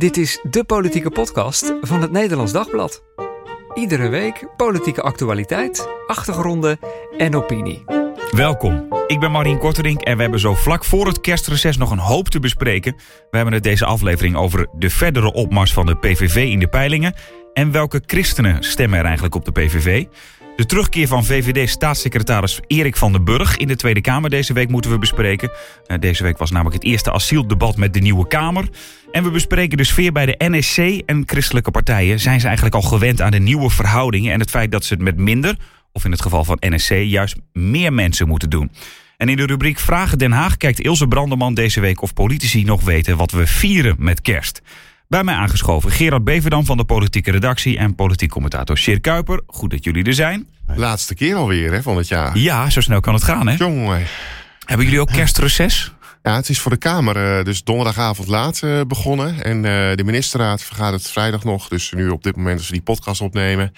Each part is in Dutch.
Dit is de politieke podcast van het Nederlands Dagblad. Iedere week politieke actualiteit, achtergronden en opinie. Welkom, ik ben Marien Korterink en we hebben zo vlak voor het kerstreces nog een hoop te bespreken. We hebben het deze aflevering over de verdere opmars van de PVV in de peilingen... en welke christenen stemmen er eigenlijk op de PVV... De terugkeer van VVD-staatssecretaris Erik van den Burg in de Tweede Kamer deze week moeten we bespreken. Eh, deze week was namelijk het eerste asieldebat met de nieuwe Kamer. En we bespreken de sfeer bij de NSC en christelijke partijen. Zijn ze eigenlijk al gewend aan de nieuwe verhoudingen en het feit dat ze het met minder, of in het geval van NSC, juist meer mensen moeten doen? En in de rubriek Vragen Den Haag kijkt Ilse Brandeman deze week of politici nog weten wat we vieren met kerst. Bij mij aangeschoven Gerard Beverdam van de politieke redactie en politiek commentator Sjeer Kuiper. Goed dat jullie er zijn. Laatste keer alweer hè, van het jaar. Ja, zo snel kan het gaan hè. Jongen. Hebben jullie ook kerstreces? Ja, het is voor de Kamer uh, dus donderdagavond laat uh, begonnen. En uh, de ministerraad vergadert vrijdag nog. Dus nu op dit moment als we die podcast opnemen.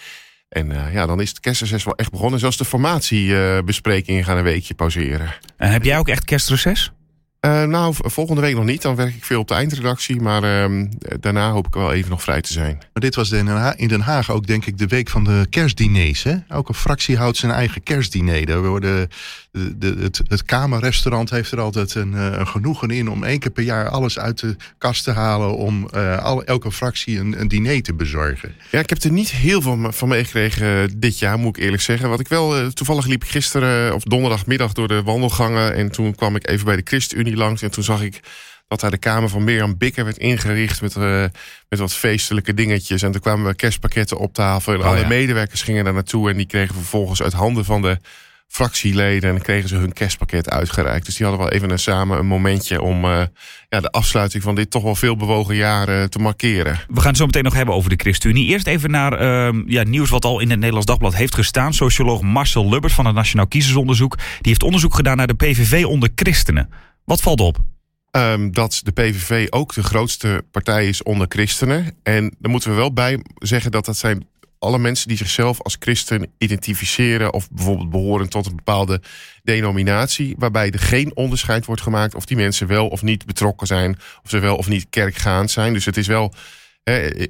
En ja, dan is het kerstreces wel echt begonnen. Zelfs de formatiebesprekingen gaan een weekje pauzeren. En heb jij ook echt kerstreces? Uh, nou, volgende week nog niet. Dan werk ik veel op de eindredactie. Maar uh, daarna hoop ik wel even nog vrij te zijn. Maar dit was in Den Haag ook, denk ik, de week van de kerstdiners. Hè? Elke fractie houdt zijn eigen kerstdiner. Daar worden de, de, het, het Kamerrestaurant heeft er altijd een, eh, een, genoegen in om één keer per jaar alles uit de kast te halen. om uh, al, elke fractie een, een, diner te bezorgen. Ja, ik heb er niet heel veel van meegekregen dit jaar, moet ik eerlijk zeggen. Wat ik wel, toevallig liep ik gisteren of donderdagmiddag door de wandelgangen. En toen kwam ik even bij de ChristenUnie langs. En toen zag ik dat daar de kamer van Mirjam Bikker werd ingericht met, uh, met wat feestelijke dingetjes. En toen kwamen we kerstpakketten op tafel. En oh, alle ja. medewerkers gingen daar naartoe. En die kregen vervolgens uit handen van de fractieleden. En kregen ze hun kerstpakket uitgereikt. Dus die hadden wel even een, samen een momentje om uh, ja, de afsluiting van dit toch wel veel bewogen jaar uh, te markeren. We gaan het zo meteen nog hebben over de ChristenUnie. Eerst even naar uh, ja, nieuws wat al in het Nederlands Dagblad heeft gestaan. Socioloog Marcel Lubbers van het Nationaal Kiezersonderzoek. Die heeft onderzoek gedaan naar de PVV onder christenen. Wat valt op? Um, dat de PVV ook de grootste partij is onder christenen. En daar moeten we wel bij zeggen dat dat zijn alle mensen die zichzelf als christen identificeren... of bijvoorbeeld behoren tot een bepaalde denominatie... waarbij er geen onderscheid wordt gemaakt of die mensen wel of niet betrokken zijn... of ze wel of niet kerkgaand zijn. Dus het is wel...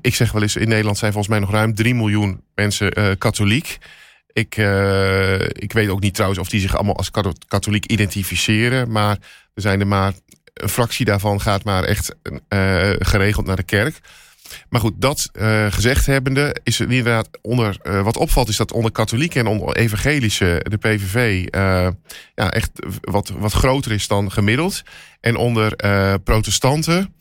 Ik zeg wel eens, in Nederland zijn volgens mij nog ruim 3 miljoen mensen uh, katholiek... Ik, uh, ik weet ook niet trouwens of die zich allemaal als katholiek identificeren. Maar er zijn er maar een fractie daarvan gaat maar echt uh, geregeld naar de kerk. Maar goed, dat uh, gezegd hebbende is het inderdaad onder. Wat opvalt is dat onder katholieken en onder evangelische de PVV ja, echt wat, wat groter is dan gemiddeld. En onder protestanten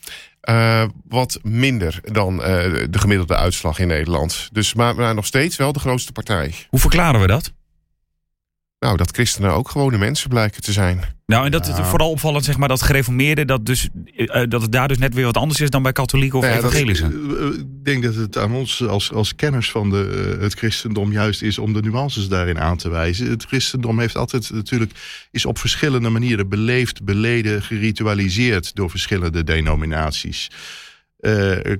wat minder dan de gemiddelde uitslag in Nederland. Dus maar, maar nog steeds wel de grootste partij. Hoe verklaren we dat? Nou, dat christenen ook gewone mensen blijken te zijn. Nou, en dat het vooral opvallend, zeg maar, dat gereformeerde, dat, dus, uh, dat het daar dus net weer wat anders is dan bij katholieken of nou ja, evangelische. Uh, ik denk dat het aan ons als, als kenners van de, uh, het christendom juist is om de nuances daarin aan te wijzen. Het christendom heeft altijd natuurlijk, is op verschillende manieren beleefd, beleden, geritualiseerd door verschillende denominaties.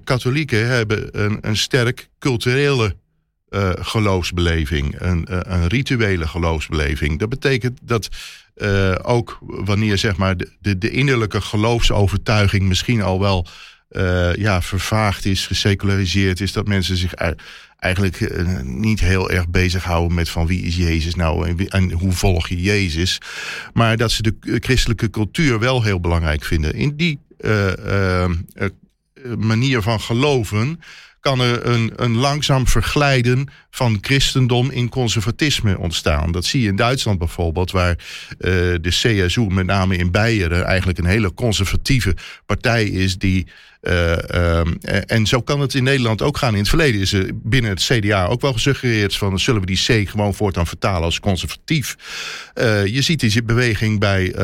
katholieken hebben een, een sterk culturele uh, geloofsbeleving, een, uh, een rituele geloofsbeleving. Dat betekent dat uh, ook wanneer zeg maar, de, de, innerlijke geloofsovertuiging misschien al wel ja, vervaagd is, geseculariseerd is, dat mensen zich eigenlijk niet heel erg bezighouden met van wie is Jezus nou en, en, hoe volg je Jezus. Maar dat ze de christelijke cultuur wel heel belangrijk vinden. In die manier van geloven kan er een, een langzaam verglijden van christendom in conservatisme ontstaan. Dat zie je in Duitsland bijvoorbeeld, waar uh, de CSU, met name in Beieren, eigenlijk een hele conservatieve partij is die. Uh, um, en zo kan het in Nederland ook gaan. In het verleden is er binnen het CDA ook wel gesuggereerd van zullen we die C gewoon voortaan vertalen als conservatief. Je ziet deze beweging bij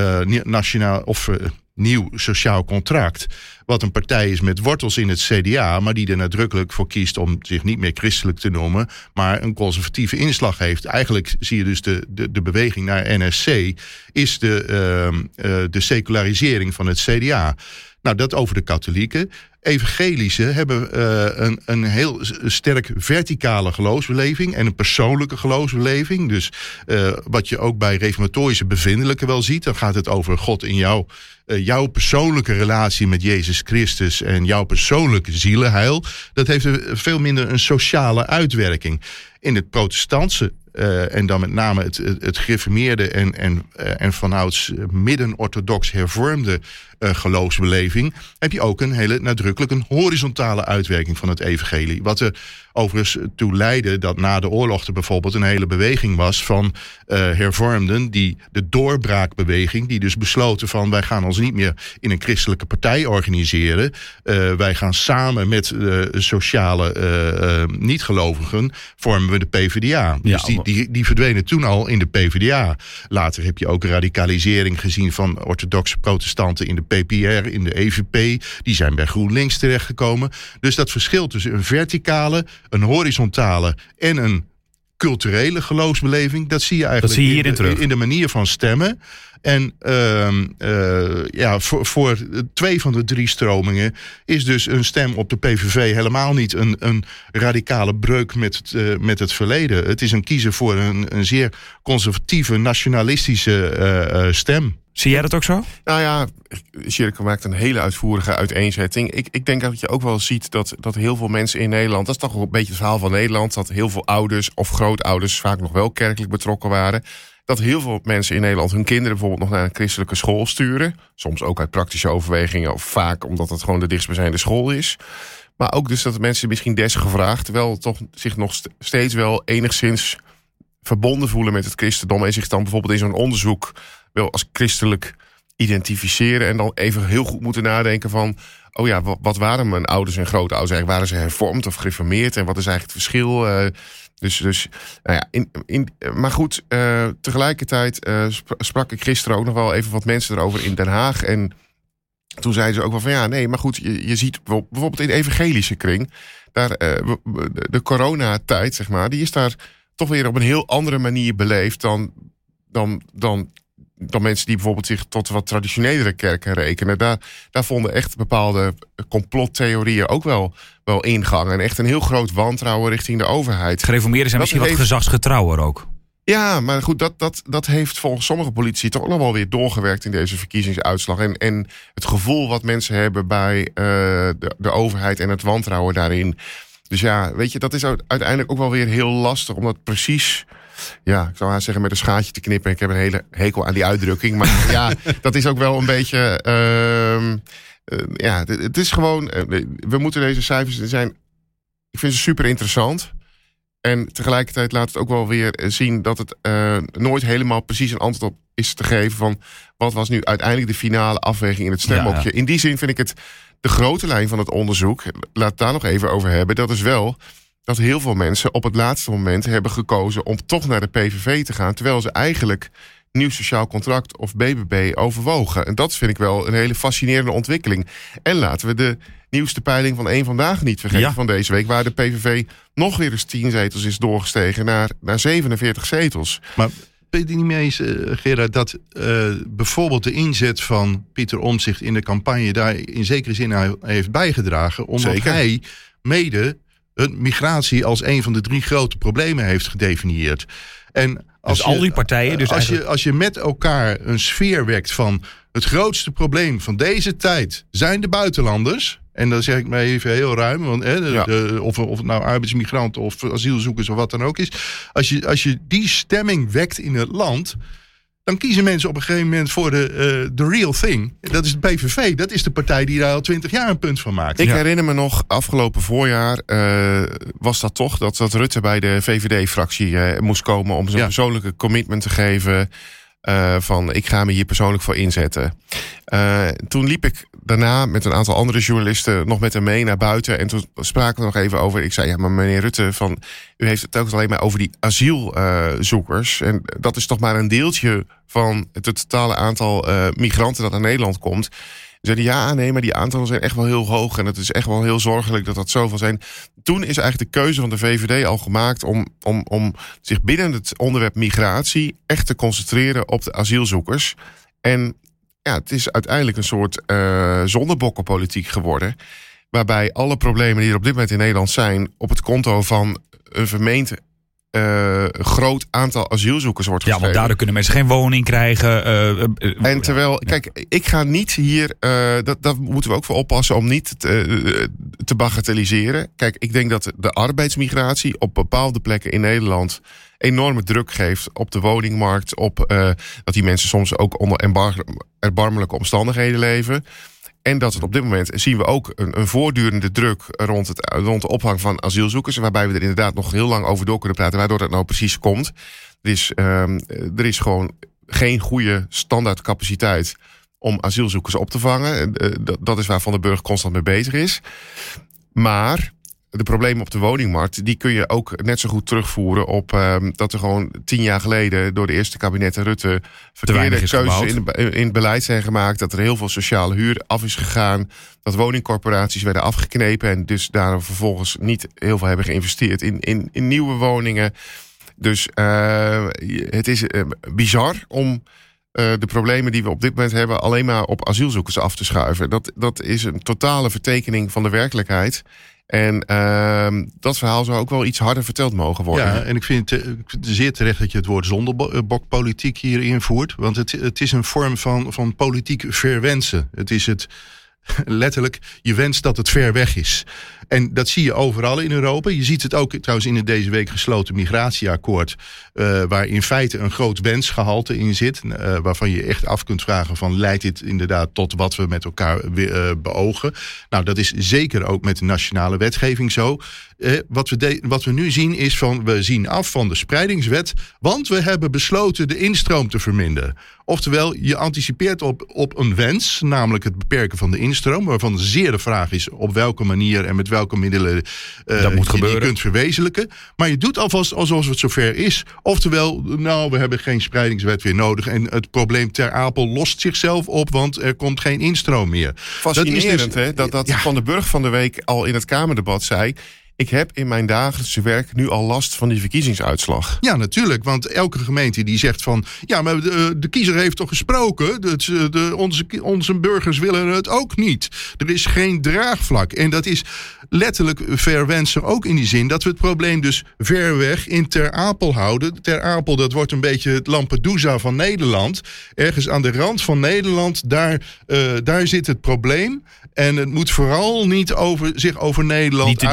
nationaal of nieuw sociaal contract. Wat een partij is met wortels in het CDA, maar die er nadrukkelijk voor kiest om zich niet meer christelijk te noemen, maar een conservatieve inslag heeft. Eigenlijk zie je dus de, de, de beweging naar NSC, is de, uh, uh, de secularisering van het CDA. Nou, dat over de katholieken. Evangelische hebben uh, een, een heel sterk verticale geloofsbeleving en een persoonlijke geloofsbeleving. Dus uh, wat je ook bij reformatorische bevindelijken wel ziet, dan gaat het over God in jou. Uh, jouw persoonlijke relatie met Jezus Christus en jouw persoonlijke zielenheil, dat heeft veel minder een sociale uitwerking. In het protestantse en dan met name het, het, gereformeerde en, en, en vanouds midden-orthodox hervormde uh, geloofsbeleving, heb je ook een hele nadrukkelijk een horizontale uitwerking van het evangelie. Wat er overigens toe leidde dat na de oorlog er bijvoorbeeld een hele beweging was van uh, hervormden, die de doorbraakbeweging, die dus besloten van wij gaan ons niet meer in een christelijke partij organiseren. Uh, wij gaan samen met de sociale niet-gelovigen vormen we de PvdA. Ja, dus die, die, die verdwenen toen al in de PvdA. Later heb je ook radicalisering gezien van orthodoxe protestanten in de PPR, in de EVP. Die zijn bij GroenLinks terechtgekomen. Dus dat verschil tussen een verticale, een horizontale en een culturele geloofsbeleving, dat zie je eigenlijk zie je hierin in, de, terug. in de manier van stemmen. En uh, uh, ja, voor, voor twee van de drie stromingen is dus een stem op de PVV helemaal niet een, een radicale breuk met het, uh, met het verleden. Het is een kiezen voor een, een zeer conservatieve, nationalistische stem. Zie jij dat ook zo? Nou ja, Cirke maakt een hele uitvoerige uiteenzetting. Ik, ik denk dat je ook wel ziet dat, dat heel veel mensen in Nederland... dat is toch een beetje het verhaal van Nederland... dat heel veel ouders of grootouders vaak nog wel kerkelijk betrokken waren... dat heel veel mensen in Nederland hun kinderen bijvoorbeeld nog naar een christelijke school sturen. Soms ook uit praktische overwegingen of vaak omdat het gewoon de dichtstbijzijnde school is. Maar ook dus dat mensen misschien desgevraagd... wel toch zich nog steeds wel enigszins verbonden voelen met het christendom... en zich dan bijvoorbeeld in zo'n onderzoek wel als christelijk identificeren en dan even heel goed moeten nadenken van... oh ja, wat waren mijn ouders en grootouders eigenlijk? Waren ze hervormd of gereformeerd? En wat is eigenlijk het verschil? Uh, dus, dus nou ja, in, in, maar goed, uh, tegelijkertijd uh, sprak ik gisteren ook nog wel even wat mensen erover in Den Haag. En toen zeiden ze ook wel van ja, nee, maar goed, je, je ziet bijvoorbeeld in de evangelische kring... Daar, de coronatijd, zeg maar, die is daar toch weer op een heel andere manier beleefd dan, dan, dan dan mensen die bijvoorbeeld zich tot wat traditionelere kerken rekenen. Daar, daar vonden echt bepaalde complottheorieën ook wel, wel ingang. En echt een heel groot wantrouwen richting de overheid. Gereformeerden zijn misschien heeft... wat gezagsgetrouwer ook. Ja, maar goed, dat, dat, dat heeft volgens sommige politici toch nog wel weer doorgewerkt in deze verkiezingsuitslag. En, en het gevoel wat mensen hebben bij uh, de, de overheid en het wantrouwen daarin. Dus ja, weet je, dat is uiteindelijk ook wel weer heel lastig, omdat precies ja, ik zou haar zeggen met een schaatje te knippen. Ik heb een hele hekel aan die uitdrukking. Maar ja, dat is ook wel een beetje. Uh, uh, ja, het is gewoon. Uh, we moeten deze cijfers zijn. Ik vind ze super interessant. En tegelijkertijd laat het ook wel weer zien dat het nooit helemaal precies een antwoord op is te geven van wat was nu uiteindelijk de finale afweging in het stemmokje. Ja, ja. In die zin vind ik het de grote lijn van het onderzoek, laat het daar nog even over hebben, dat is wel dat heel veel mensen op het laatste moment hebben gekozen om toch naar de PVV te gaan, terwijl ze eigenlijk nieuw sociaal contract of BBB overwogen. En dat vind ik wel een hele fascinerende ontwikkeling. En laten we de nieuwste peiling van één vandaag niet vergeten ja. van deze week, waar de PVV nog weer eens 10 zetels is doorgestegen naar, naar 47 zetels. Maar ben je het niet mee eens, uh, Gerard, dat uh, bijvoorbeeld de inzet van Pieter Omzicht in de campagne daar in zekere zin heeft bijgedragen, omdat Zeker. hij mede migratie als een van de drie grote problemen heeft gedefinieerd. En als dus al die partijen. Dus als, eigenlijk... je, als je met elkaar een sfeer wekt van het grootste probleem van deze tijd zijn de buitenlanders. En dan zeg ik maar even heel ruim, want, hè, de, Ja. de- of, of het nou arbeidsmigranten of asielzoekers of wat dan ook is. Als je, als je die stemming wekt in het land, dan kiezen mensen op een gegeven moment voor de, eh, de real thing. Dat is de PVV, dat is de partij die daar al twintig jaar een punt van maakt. Ik Ja. herinner me nog, afgelopen voorjaar eh, was dat toch dat, dat Rutte bij de VVD-fractie eh, moest komen om zijn Ja. persoonlijke commitment te geven. eh, van ik ga me hier persoonlijk voor inzetten. Eh, toen liep ik daarna met een aantal andere journalisten nog met hem mee naar buiten. En toen spraken we nog even over. Ik zei, ja, maar meneer Rutte, van, u heeft het telkens alleen maar over die asielzoekers. en dat is toch maar een deeltje van het totale aantal eh, migranten dat naar Nederland komt. Ze zeiden ja, nee, maar die aantallen zijn echt wel heel hoog. En het is echt wel heel zorgelijk dat dat zoveel zijn. Toen is eigenlijk de keuze van de VVD al gemaakt om, om, om zich binnen het onderwerp migratie echt te concentreren op de asielzoekers. En ja, het is uiteindelijk een soort eh zondebokkenpolitiek geworden. Waarbij alle problemen die er op dit moment in Nederland zijn, op het konto van een vermeend uh, groot aantal asielzoekers wordt Ja, geschreven. want daardoor kunnen mensen geen woning krijgen. eh, eh, En terwijl, kijk, ik ga niet hier, dat, dat moeten we ook voor oppassen om niet te, te bagatelliseren. Kijk, ik denk dat de arbeidsmigratie op bepaalde plekken in Nederland enorme druk geeft op de woningmarkt. Op dat die mensen soms ook onder erbarmelijke omstandigheden leven. En dat het op dit moment zien we ook een, een voortdurende druk rond, het, rond de opvang van asielzoekers. Waarbij we er inderdaad nog heel lang over door kunnen praten. Waardoor dat nou precies komt. Um, er is gewoon geen goede standaard capaciteit om asielzoekers op te vangen. Dat, dat is waar Van den Burg constant mee bezig is. Maar de problemen op de woningmarkt, die kun je ook net zo goed terugvoeren op um, dat er gewoon tien jaar geleden door de eerste kabinetten Rutte verkeerde keuzes in, in het beleid zijn gemaakt. Dat er heel veel sociale huur af is gegaan. Dat woningcorporaties werden afgeknepen en dus daarom vervolgens niet heel veel hebben geïnvesteerd in, in, in nieuwe woningen. Dus uh, het is uh, bizar om uh, de problemen die we op dit moment hebben alleen maar op asielzoekers af te schuiven. Dat, dat is een totale vertekening van de werkelijkheid. En uh, dat verhaal zou ook wel iets harder verteld mogen worden. Ja, en ik vind het zeer terecht dat je het woord zondebokpolitiek hier invoert. Want het, het is een vorm van, van politiek verwensen. Het is het letterlijk, je wenst dat het ver weg is. En dat zie je overal in Europa. Je ziet het ook trouwens in het deze week gesloten migratieakkoord. Uh, waar in feite een groot wensgehalte in zit. Uh, waarvan je echt af kunt vragen van leidt dit inderdaad tot wat we met elkaar uh, beogen. Nou dat is zeker ook met de nationale wetgeving zo. Wat, we wat we nu zien is van we zien af van de spreidingswet. Want we hebben besloten de instroom te verminderen. Oftewel je anticipeert op, op een wens. Namelijk het beperken van de instroom. Waarvan zeer de vraag is op welke manier en met welke middelen uh, dat moet je gebeuren. die kunt verwezenlijken. Maar je doet alvast alsof het zover is. Oftewel, nou, we hebben geen spreidingswet weer nodig. En het probleem ter Apel lost zichzelf op, want er komt geen instroom meer. Fascinerend, dat dus, hè? Dat, dat ja. Van de Burg van de week al in het Kamerdebat zei... Ik heb in mijn dagelijkse werk nu al last van die verkiezingsuitslag. Ja, natuurlijk. Want elke gemeente die zegt van... ja, maar de, de kiezer heeft toch gesproken? De, de, onze, onze burgers willen het ook niet. Er is geen draagvlak. En dat is letterlijk verwensen ook in die zin... dat we het probleem dus ver weg in Ter Apel houden. Ter Apel, dat wordt een beetje het Lampedusa van Nederland. Ergens aan de rand van Nederland, daar, uh, daar zit het probleem. En het moet vooral niet over, zich over Nederland niet te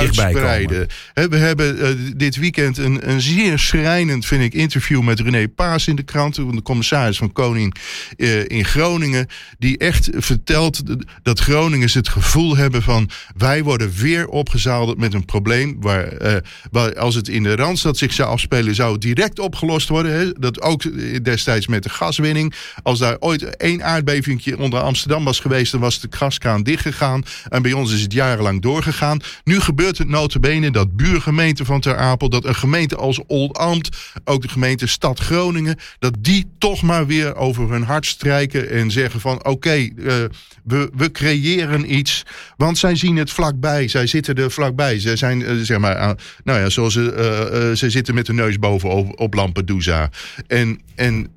He, we hebben uh, dit weekend een, een zeer schrijnend, vind ik, interview met René Paas in de krant. De commissaris van Koning uh, in Groningen. Die echt vertelt dat Groningers het gevoel hebben van... wij worden weer opgezadeld met een probleem... waar, uh, waar als het in de Randstad zich zou afspelen... zou het direct opgelost worden. He. Dat ook destijds met de gaswinning. Als daar ooit één aardbeving onder Amsterdam was geweest... dan was de gaskraan dichtgegaan. En bij ons is het jarenlang doorgegaan. Nu gebeurt het notabene dat buurgemeente van Ter Apel... dat een gemeente als Oldambt, ook de gemeente Stad Groningen... dat die toch maar weer over hun hart strijken en zeggen van... oké, uh, we, we creëren iets, want zij zien het vlakbij. Zij zitten er vlakbij. Ze zijn, uh, zeg maar, nou ja, zoals ze, uh, ze zitten met de neus boven op, Lampedusa. En... en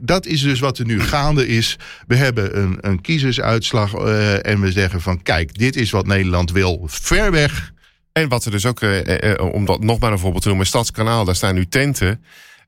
dat is dus wat er nu gaande is. We hebben een, een kiezersuitslag en we zeggen van kijk, dit is wat Nederland wil. Ver weg. En wat er dus ook, uh, uh, om dat nog maar een voorbeeld te noemen, Stadskanaal, daar staan nu tenten.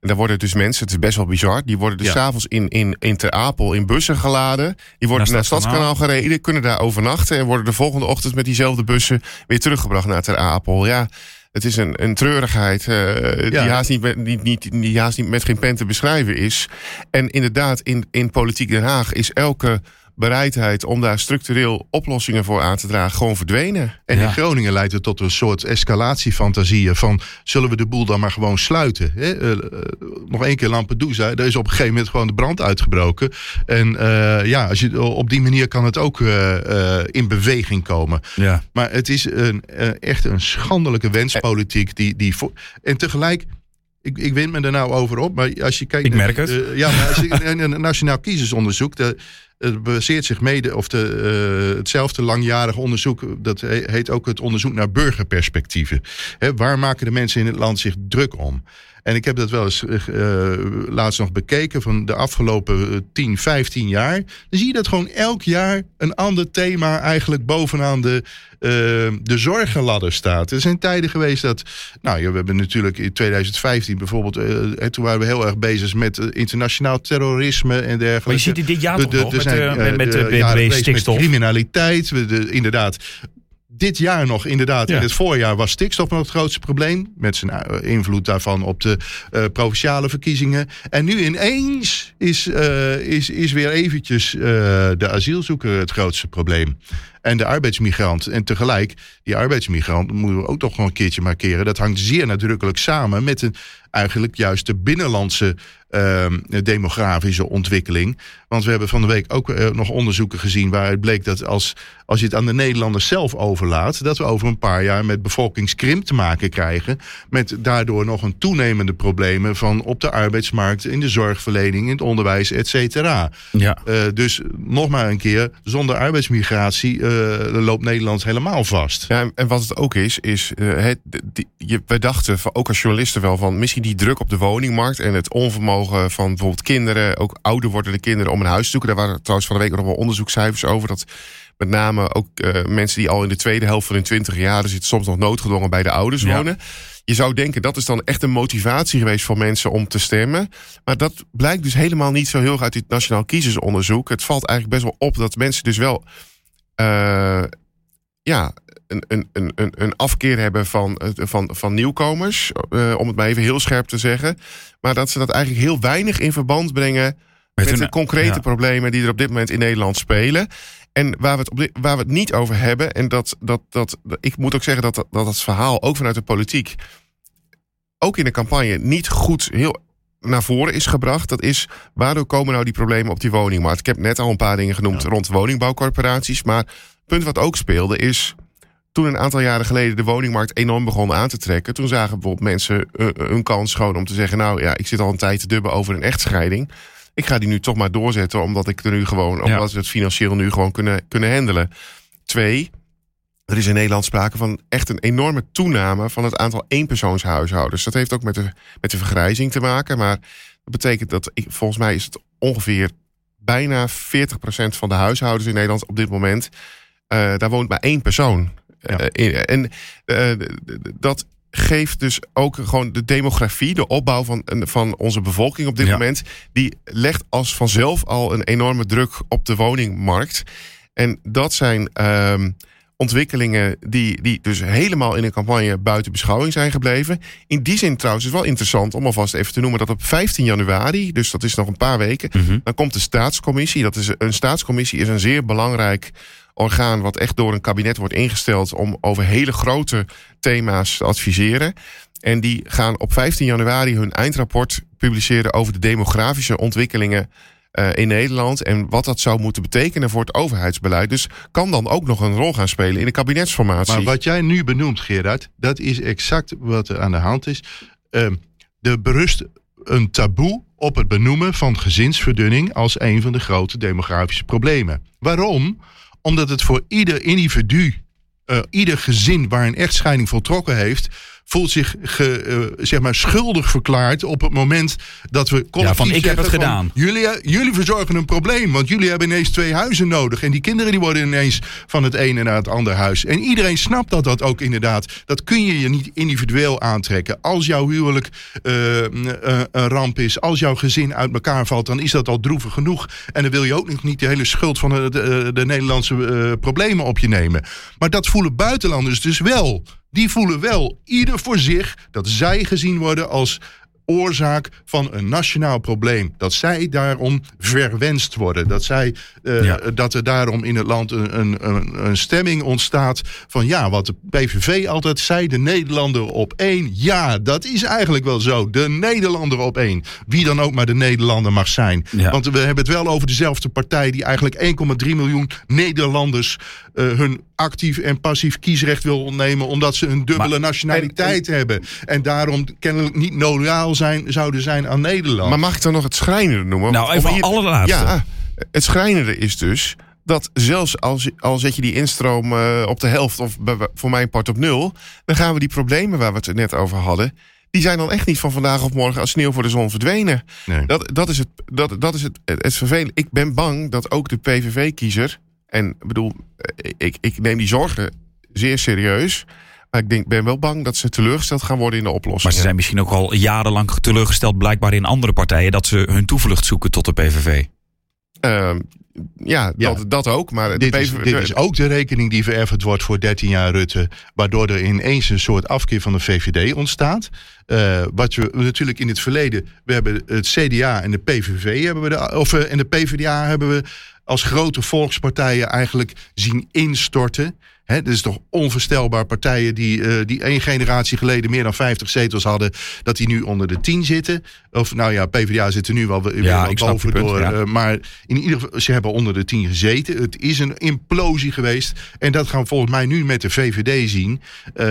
En daar worden dus mensen, het is best wel bizar, die worden dus Ja. s'avonds in, in, in Ter Apel in bussen geladen. Die worden Naar Stadskanaal. Stadskanaal gereden, kunnen daar overnachten en worden de volgende ochtend met diezelfde bussen weer teruggebracht naar Ter Apel. Ja, het is een, een treurigheid uh, Ja. die, haast niet, met- niet, niet, die haast niet met geen pen te beschrijven is. En inderdaad, in, in politiek Den Haag is elke bereidheid om daar structureel oplossingen voor aan te dragen gewoon verdwenen. En Ja. in Groningen leidt het tot een soort escalatiefantasieën van zullen we de boel dan maar gewoon sluiten? Hè? Eh, eh, nog één keer Lampedusa, daar is op een gegeven moment gewoon de brand uitgebroken. En eh, ja, als je, op die manier kan het ook eh, eh, in beweging komen. Ja. Maar het is een, eh, echt een schandelijke wenspolitiek. Die, die voor, en tegelijk, ik, ik win me er nou over op. Maar als je kijkt Ik merk het. ja, maar als je een nationaal kiezersonderzoek. De, Het baseert zich mede, of de, uh, hetzelfde langjarig onderzoek, dat heet ook het onderzoek naar burgerperspectieven. He, waar maken de mensen in het land zich druk om? En ik heb dat wel eens uh, laatst nog bekeken van de afgelopen 10, 15 jaar. Dan zie je dat gewoon elk jaar een ander thema eigenlijk bovenaan de, uh, de zorgenladder staat. Er zijn tijden geweest dat. Nou ja, we hebben natuurlijk in 2015 bijvoorbeeld. Uh, toen waren we heel erg bezig met internationaal terrorisme en dergelijke. Maar je ziet dit jaar de, de, nog, de, met, met, met, de stikstof. Met criminaliteit. De, inderdaad dit jaar nog, inderdaad, in het voorjaar was stikstof nog het grootste probleem. Met zijn eh, invloed daarvan op de uh, provinciale verkiezingen. En nu ineens is, uh, is, is weer eventjes uh, de asielzoeker het grootste probleem. En de arbeidsmigrant. En tegelijk, die arbeidsmigrant, moeten we ook toch nog een keertje markeren. Dat hangt zeer nadrukkelijk samen met een, eigenlijk juist de binnenlandse uh, demografische ontwikkeling. Want we hebben van de week ook uh, nog onderzoeken gezien waaruit bleek dat als, als je het aan de Nederlanders zelf overlaat, dat we over een paar jaar met bevolkingskrimp te maken krijgen. Met daardoor nog een toenemende problemen van op de arbeidsmarkt, in de zorgverlening, in het onderwijs, et cetera. Ja. Uh, dus nog maar een keer, zonder arbeidsmigratie loopt Nederland helemaal vast. Ja, en wat het ook is, is het, die, je, wij dachten, ook als journalisten wel, van misschien die druk op de woningmarkt en het onvermogen van bijvoorbeeld kinderen, ook ouder wordende kinderen, om een huis te zoeken. Daar waren trouwens van de week nog wel onderzoekscijfers over. Dat met name ook uh, mensen die al in de tweede helft van hun twintig jaar zitten, soms nog noodgedwongen bij de ouders wonen. Je zou denken dat is dan echt een motivatie geweest voor mensen om te stemmen. Maar dat blijkt dus helemaal niet zo heel erg uit dit Nationaal Kiezersonderzoek. Het valt eigenlijk best wel op dat mensen dus wel. Uh, ja, een, een, een, een afkeer hebben van, van, van nieuwkomers. Uh, om het maar even heel scherp te zeggen. Maar dat ze dat eigenlijk heel weinig in verband brengen met, de concrete problemen die er op dit moment in Nederland spelen. En waar we het, op waar we het niet over hebben, en dat, dat, dat, ik moet ook zeggen dat dat, dat het verhaal, ook vanuit de politiek, ook in de campagne, niet goed heel naar voren is gebracht. Dat is, waardoor komen nou die problemen op die woningmarkt? Ik heb net al een paar dingen genoemd rond woningbouwcorporaties. Maar het punt wat ook speelde is, toen een aantal jaren geleden de woningmarkt enorm begon aan te trekken, toen zagen bijvoorbeeld mensen uh, hun kans gewoon om te zeggen: Nou ja, ik zit al een tijd te dubben over een echtscheiding. Ik ga die nu toch maar doorzetten, omdat ik er nu gewoon, omdat we het financieel nu gewoon kunnen, kunnen handelen. Twee, er is in Nederland sprake van echt een enorme toename van het aantal eenpersoonshuishoudens. Dat heeft ook met de, met de vergrijzing te maken. Maar dat betekent dat, ik, volgens mij is het ongeveer bijna 40% van de huishoudens in Nederland op dit moment. Uh, daar woont maar één persoon. Uh, en uh, dat geeft dus ook gewoon de demografie, de opbouw van, van onze bevolking op dit moment. Die legt als vanzelf al een enorme druk op de woningmarkt. En dat zijn uh, ontwikkelingen die, die dus helemaal in een campagne buiten beschouwing zijn gebleven. In die zin trouwens is het wel interessant om alvast even te noemen dat op 15 januari, dus dat is nog een paar weken, mhm. dan komt de staatscommissie. Dat is een staatscommissie is een zeer belangrijk orgaan wat echt door een kabinet wordt ingesteld om over hele grote thema's te adviseren. En die gaan op 15 januari hun eindrapport publiceren over de demografische ontwikkelingen uh, in Nederland en wat dat zou moeten betekenen voor het overheidsbeleid. Dus kan dan ook nog een rol gaan spelen in de kabinetsformatie. Maar wat jij nu benoemt, Gerard, dat is exact wat er aan de hand is. Uh, er berust een taboe op het benoemen van gezinsverdunning als een van de grote demografische problemen. Waarom? Omdat het voor ieder individu, uh, ieder gezin waar een echtscheiding voltrokken heeft, voelt zich ge, uh, zeg maar schuldig verklaard op het moment dat we collectief ja, van ik heb het gedaan. Jullie, jullie verzorgen een probleem, want jullie hebben ineens twee huizen nodig. En die kinderen die worden ineens van het ene naar het andere huis. En iedereen snapt dat dat ook inderdaad. Dat kun je je niet individueel aantrekken. Als jouw huwelijk uh, een ramp is, als jouw gezin uit elkaar valt, dan is dat al droevig genoeg. En dan wil je ook nog niet de hele schuld van de, de, de Nederlandse problemen op je nemen. Maar dat voelen buitenlanders dus wel die voelen wel ieder voor zich dat zij gezien worden als oorzaak van een nationaal probleem. Dat zij daarom verwenst worden. Dat, zij, uh, dat er daarom in het land een, een, een, stemming ontstaat van ja, wat de PVV altijd zei, de Nederlander op één. Ja, dat is eigenlijk wel zo. De Nederlander op één. Wie dan ook maar de Nederlander mag zijn. Want we hebben het wel over dezelfde partij die eigenlijk 1,3 miljoen Nederlanders uh, hun actief en passief kiesrecht wil ontnemen omdat ze een dubbele nationaliteit hebben. En daarom kennelijk niet loyaal zijn, zouden zijn aan Nederland. Maar mag ik dan nog het schrijnende noemen? Nou, even hier- allerlaatste. Ja, het schrijnende is dus dat zelfs als, al zet je die instroom eh, op de helft of bij- voor mijn part op nul, dan gaan we die problemen waar we het net over hadden, die zijn dan echt niet van vandaag op morgen als sneeuw voor de zon verdwenen. Nee. Dat, dat is, het, dat, dat is het, het, het vervelende. Ik ben bang dat ook de PVV-kiezer, en ik bedoel, eh, ik, ik neem die zorgen zeer serieus, maar ik denk, ben wel bang dat ze teleurgesteld gaan worden in de oplossing. Maar ze zijn misschien ook al jarenlang teleurgesteld, blijkbaar in andere partijen, dat ze hun toevlucht zoeken tot de PVV. Ehm, ja, Ja. Dat, dat ook. Maar dit, is, dit is ook de rekening die vereffend wordt voor 13 jaar Rutte. Waardoor er ineens een soort afkeer van de VVD ontstaat. Eh, wat we natuurlijk in het verleden. We hebben het CDA en de PVV hebben we de, of, eh, en de PvdA hebben we als grote volkspartijen eigenlijk zien instorten. Hè, dat is toch onvoorstelbaar partijen die, eh, die één generatie geleden meer dan 50 zetels hadden, dat die nu onder de 10 zitten. Of nou ja, PvdA zit er nu wel, weer snap boven punt, door. ja. eh, maar in ieder geval, ze hebben onder de 10 gezeten. Het is een implosie geweest. En dat gaan we volgens mij nu met de VVD zien. Eh,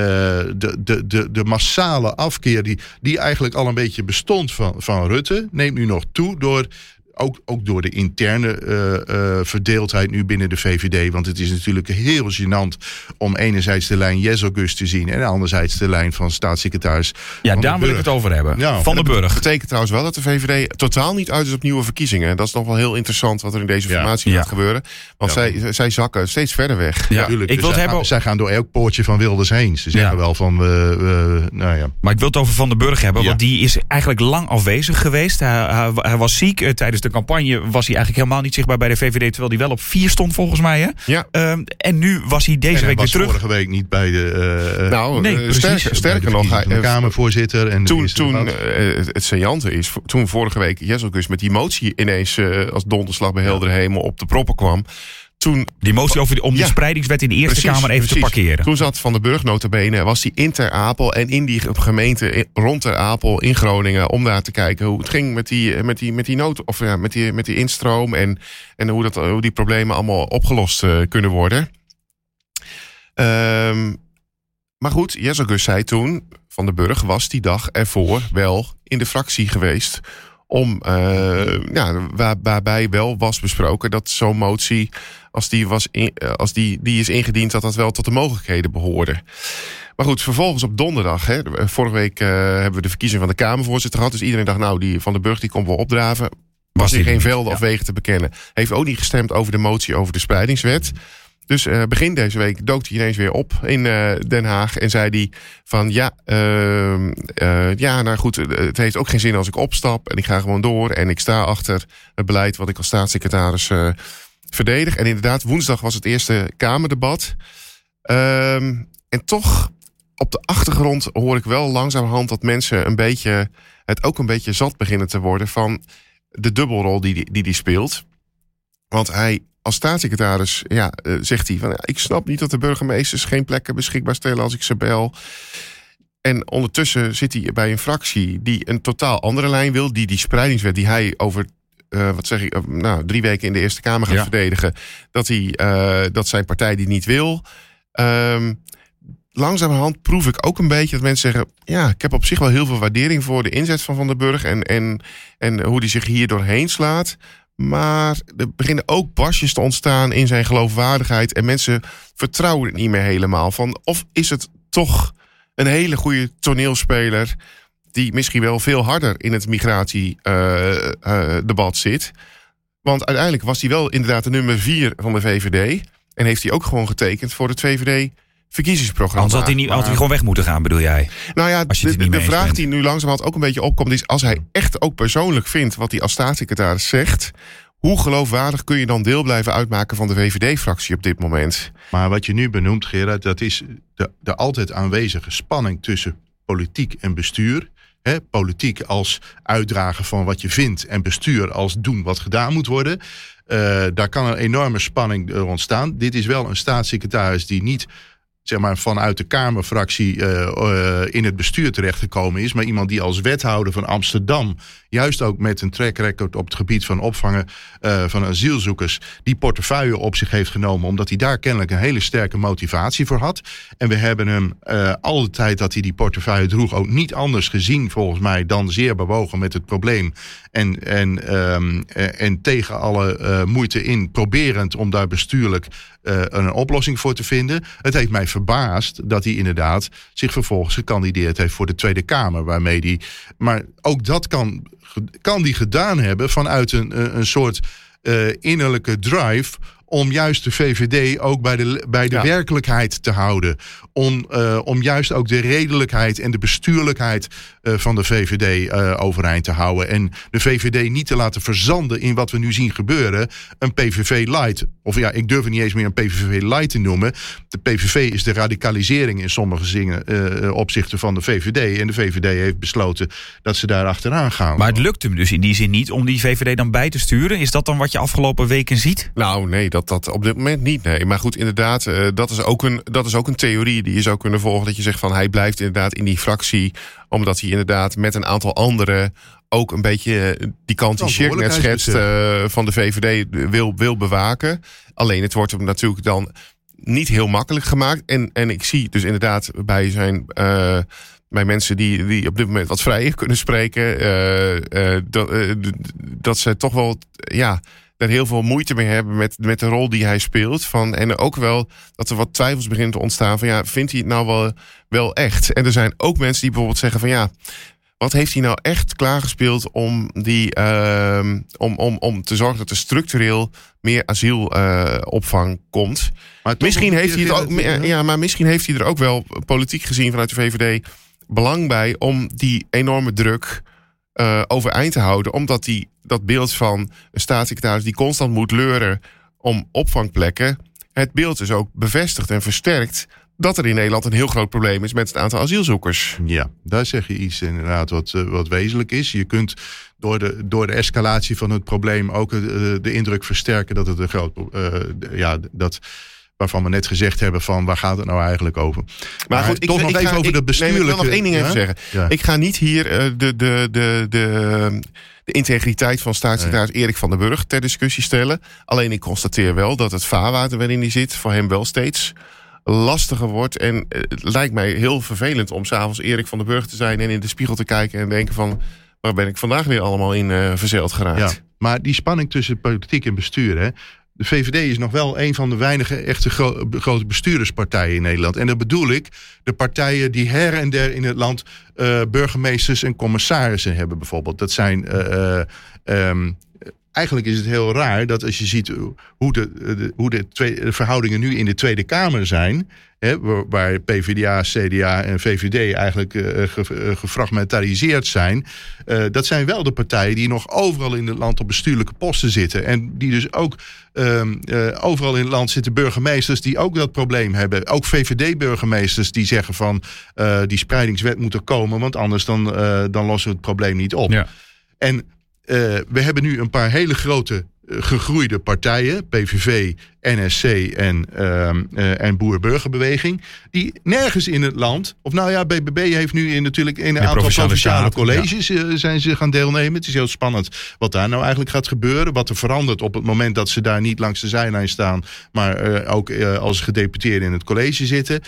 de, de, de, de massale afkeer die, die eigenlijk al een beetje bestond van, van Rutte, neemt nu nog toe door ook, ook door de interne eh, eh, verdeeldheid nu binnen de VVD. Want het is natuurlijk heel gênant om enerzijds de lijn Jezelgus te zien... en anderzijds de lijn van staatssecretaris Ja, Van daar wil ik het over hebben. Ja. Van den Burg. Dat betekent trouwens wel dat de VVD totaal niet uit is op nieuwe verkiezingen. Dat is nog wel heel interessant wat er in deze formatie Ja. gaat gebeuren. Want zij, zij zakken steeds verder weg. Ja, Tuurlijk, ik dus wil zij, hebben, gaan, zij gaan door elk poortje van Wilders heen. Ze zeggen wel van, nou ja... maar ik wil het over Van den Burg hebben, want die is eigenlijk lang afwezig geweest. Hij, hij, hij was ziek. Eh, Tijdens de campagne was hij eigenlijk helemaal niet zichtbaar bij de VVD, terwijl hij wel op vier stond volgens mij. Hè? Ja. Ehm, en nu was hij deze En hij week weer was terug. vorige week niet bij de... eh, Nou, Nee, eh, precies. sterker, nog, hij, de Kamervoorzitter. En toen, toen eh, het, saillante is, toen vorige week Jezelkus met die motie ineens eh, als donderslag bij heldere hemel op de proppen kwam. Toen Die motie over, om die Ja. spreidingswet in de Eerste Precies, Kamer even te parkeren. Toen zat Van den Burg notabene, was hij in Ter Apel en in die gemeente rond Ter Apel in Groningen om daar te kijken hoe het ging met die, met die, met die nood of ja, met die, met die instroom en, en hoe, dat, hoe die problemen allemaal opgelost eh, kunnen worden. Ehm, maar goed, Jezelgus zei toen, Van den Burg was die dag ervoor wel in de fractie geweest. Om, eh, ja, waar, waarbij wel was besproken dat zo'n motie, als, die, was in- eh, als die, die is ingediend, dat dat wel tot de mogelijkheden behoorde. Maar goed, vervolgens op donderdag, hè, vorige week eh, hebben we de verkiezing van de Kamervoorzitter gehad. Dus iedereen dacht, nou, die Van den Burg die komt wel opdraven. Was hij er geen velden of wegen te bekennen. Heeft ook niet gestemd over de motie over de spreidingswet. Dus eh, begin deze week dook hij ineens weer op in eh, Den Haag. En zei hij van ja, ehm, eh, ja, nou goed, het heeft ook geen zin als ik opstap. En ik ga gewoon door. En ik sta achter het beleid wat ik als staatssecretaris verdedig. En inderdaad, woensdag was het eerste Kamerdebat. Ehm, en toch, op de achtergrond hoor ik wel langzamerhand dat mensen een beetje, het ook een beetje zat beginnen te worden van de dubbelrol die, die, die speelt. Want hij, als staatssecretaris, ja, eh, zegt hij van ja, ik snap niet dat de burgemeesters geen plekken beschikbaar stellen als ik ze bel. En ondertussen zit hij bij een fractie die een totaal andere lijn wil, die die spreidingswet die hij over eh, wat zeg ik, eh, nou, drie weken in de Eerste Kamer gaat Ja. verdedigen, dat, hij, dat zijn partij die niet wil. Ehm langzamerhand proef ik ook een beetje dat mensen zeggen: Ja, ik heb op zich wel heel veel waardering voor de inzet van Van den Burg en, en, en hoe die zich hier doorheen slaat. Maar er beginnen ook barstjes te ontstaan in zijn geloofwaardigheid. En mensen vertrouwen het niet meer helemaal. Van, of is het toch een hele goede toneelspeler. die misschien wel veel harder in het migratiedebat zit. Want uiteindelijk was hij wel inderdaad de nummer vier van de VVD. En heeft hij ook gewoon getekend voor het VVD-verkiezingsprogramma. Anders had hij, niet, had hij gewoon weg moeten gaan, bedoel jij? nou ja, Als je het de, niet de vraag bent. die nu langzamerhand ook een beetje opkomt is... als hij echt ook persoonlijk vindt wat hij als staatssecretaris zegt... hoe geloofwaardig kun je dan deel blijven uitmaken van de VVD-fractie op dit moment? Maar wat je nu benoemt, Gerard, dat is de, de altijd aanwezige spanning tussen politiek en bestuur. Hè, politiek als uitdragen van wat je vindt en bestuur als doen wat gedaan moet worden. Eh, daar kan een enorme spanning door ontstaan. Dit is wel een staatssecretaris die niet zeg maar, vanuit de Kamerfractie uh, in het bestuur terechtgekomen is. Maar iemand die als wethouder van Amsterdam, juist ook met een track record op het gebied van opvangen uh, van asielzoekers, die portefeuille op zich heeft genomen. Omdat hij daar kennelijk een hele sterke motivatie voor had. En we hebben hem al de tijd dat hij die portefeuille droeg ook niet anders gezien, volgens mij, dan zeer bewogen met het probleem. En, en, um, en tegen alle moeite in proberend om daar bestuurlijk een oplossing voor te vinden. Het heeft mij verbaasd dat hij inderdaad zich vervolgens gekandideerd heeft voor de Tweede Kamer. Waarmee die, maar ook dat kan, kan die gedaan hebben vanuit een, een soort uh, innerlijke drive om juist de VVD ook bij de, bij de werkelijkheid te houden. Om, uh, om juist ook de redelijkheid en de bestuurlijkheid uh, van de VVD uh, overeind te houden. En de VVD niet te laten verzanden in wat we nu zien gebeuren. Een PVV light. Of ja, ik durf het niet eens meer een PVV light te noemen. De PVV is de radicalisering in sommige zingen, opzichten van de VVD. En de VVD heeft besloten dat ze daar achteraan gaan. Maar het lukt hem dus in die zin niet om die VVD dan bij te sturen. Is dat dan wat je afgelopen weken ziet? Nou, nee, dat dat op dit moment niet. Nee. Maar goed, inderdaad, uh, dat, is ook een, dat is ook een theorie die je zou kunnen volgen. Dat je zegt van hij blijft inderdaad in die fractie. Omdat hij inderdaad met een aantal anderen ook een beetje eh, die kant die Shirk net schetst uh, van de VVD wil, wil bewaken. Alleen het wordt hem natuurlijk dan niet heel makkelijk gemaakt. En, en ik zie dus inderdaad bij zijn. Uh, bij mensen die, die op dit moment wat vrijer kunnen spreken. Uh, dat, dat ze toch wel. Ja, daar heel veel moeite mee hebben met, met de rol die hij speelt. Van, en ook wel dat er wat twijfels beginnen te ontstaan van ja, vindt hij het nou wel, wel echt? En er zijn ook mensen die bijvoorbeeld zeggen van ja, wat heeft hij nou echt klaargespeeld om, die, uh, om, om, om te zorgen dat er structureel meer asielopvang uh, komt? Maar misschien heeft hij het ook, ja, maar misschien heeft hij er ook wel politiek gezien vanuit de VVD belang bij om die enorme druk uh, overeind te houden. Omdat die, dat beeld van een staatssecretaris die constant moet leuren om opvangplekken. Het beeld is ook bevestigd en versterkt dat er in Nederland een heel groot probleem is met het aantal asielzoekers. Ja, daar zeg je iets inderdaad wat, uh, wat wezenlijk is. Je kunt door de, door de escalatie van het probleem ook uh, de indruk versterken dat het een groot uh, ja, dat waarvan we net gezegd hebben van waar gaat het nou eigenlijk over. Maar, goed, toch ik, nog ik even over de bestuurlijke... Ik wil nog één ding even zeggen. Ik ga niet hier uh, de, de, de, de, de integriteit van staatssecretaris. Erik van den Burg ter discussie stellen. Alleen ik constateer wel dat het vaarwater waarin hij zit voor hem wel steeds lastiger wordt. En uh, het lijkt mij heel vervelend om s'avonds Erik van den Burg te zijn en in de spiegel te kijken en denken van waar ben ik vandaag weer allemaal in uh, verzeild geraakt. Ja, maar die spanning tussen politiek en bestuur, hè, de VVD is nog wel een van de weinige echte gro grote bestuurderspartijen in Nederland. En dat bedoel ik de partijen die her en der in het land uh, burgemeesters en commissarissen hebben bijvoorbeeld. Dat zijn uh, um, eigenlijk is het heel raar dat als je ziet hoe de, de hoe de, twee, de verhoudingen nu in de Tweede Kamer zijn. Hè, waar PvdA, CDA en VVD eigenlijk uh, ge, gefragmentariseerd zijn. Uh, dat zijn wel de partijen die nog overal in het land op bestuurlijke posten zitten. En die dus ook um, uh, overal in het land zitten burgemeesters die ook dat probleem hebben. Ook VVD-burgemeesters die zeggen van die spreidingswet moet er komen. Want anders dan, dan lossen we het probleem niet op. Ja. En uh, we hebben nu een paar hele grote uh, gegroeide partijen, PVV, NSC en, uh, en Boer-Burgerbeweging, die nergens in het land, of nou ja, BBB heeft nu in, natuurlijk in een aantal provinciale colleges ja. zijn ze gaan deelnemen. Het is heel spannend wat daar nou eigenlijk gaat gebeuren, wat er verandert op het moment dat ze daar niet langs de zijlijn staan, maar ook als gedeputeerden in het college zitten.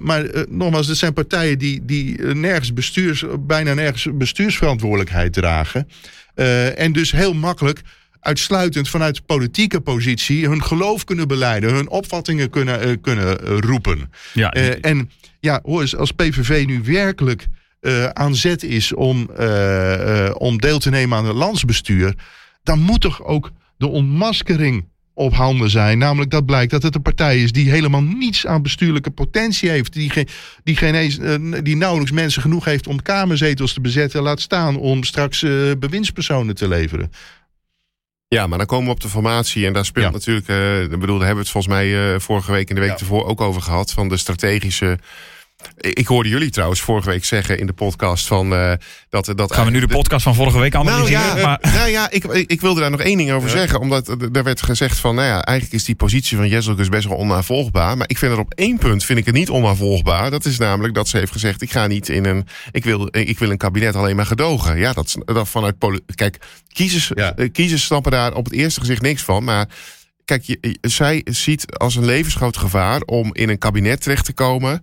maar nogmaals, het zijn partijen die, die nergens bestuurs, bijna nergens bestuursverantwoordelijkheid dragen. Uh, en dus heel makkelijk uitsluitend vanuit de politieke positie hun geloof kunnen beleiden, hun opvattingen kunnen, uh, kunnen uh, roepen. Ja, uh, en ja, hoor eens, als PVV nu werkelijk aan zet is om, om deel te nemen aan het landsbestuur, dan moet toch ook de ontmaskering op handen zijn. Namelijk dat blijkt dat het een partij is die helemaal niets aan bestuurlijke potentie heeft. Die, geen, die, geen eens, uh, die nauwelijks mensen genoeg heeft om kamerzetels te bezetten. Laat staan om straks uh, bewindspersonen te leveren. Ja, maar dan komen we op de formatie. En daar speelt ja. natuurlijk. Uh, bedoel, daar hebben we het volgens mij vorige week en de week ja. ervoor ook over gehad. Van de strategische Ik hoorde jullie trouwens vorige week zeggen in de podcast van uh, dat, dat. Gaan we nu de podcast van vorige week analyseren? Nou ja, maar... nou ja ik, ik wilde daar nog één ding over zeggen. Omdat er werd gezegd van, nou ja, eigenlijk is die positie van Jezelkus best wel onnavolgbaar. Maar ik vind er op één punt vind ik het niet onnavolgbaar. Dat is namelijk dat ze heeft gezegd: ik ga niet in een. Ik wil, ik wil een kabinet alleen maar gedogen. Ja, dat, dat vanuit. Kijk, kiezers, ja. kiezers snappen daar op het eerste gezicht niks van. Maar kijk, je, zij ziet als een levensgroot gevaar om in een kabinet terecht te komen.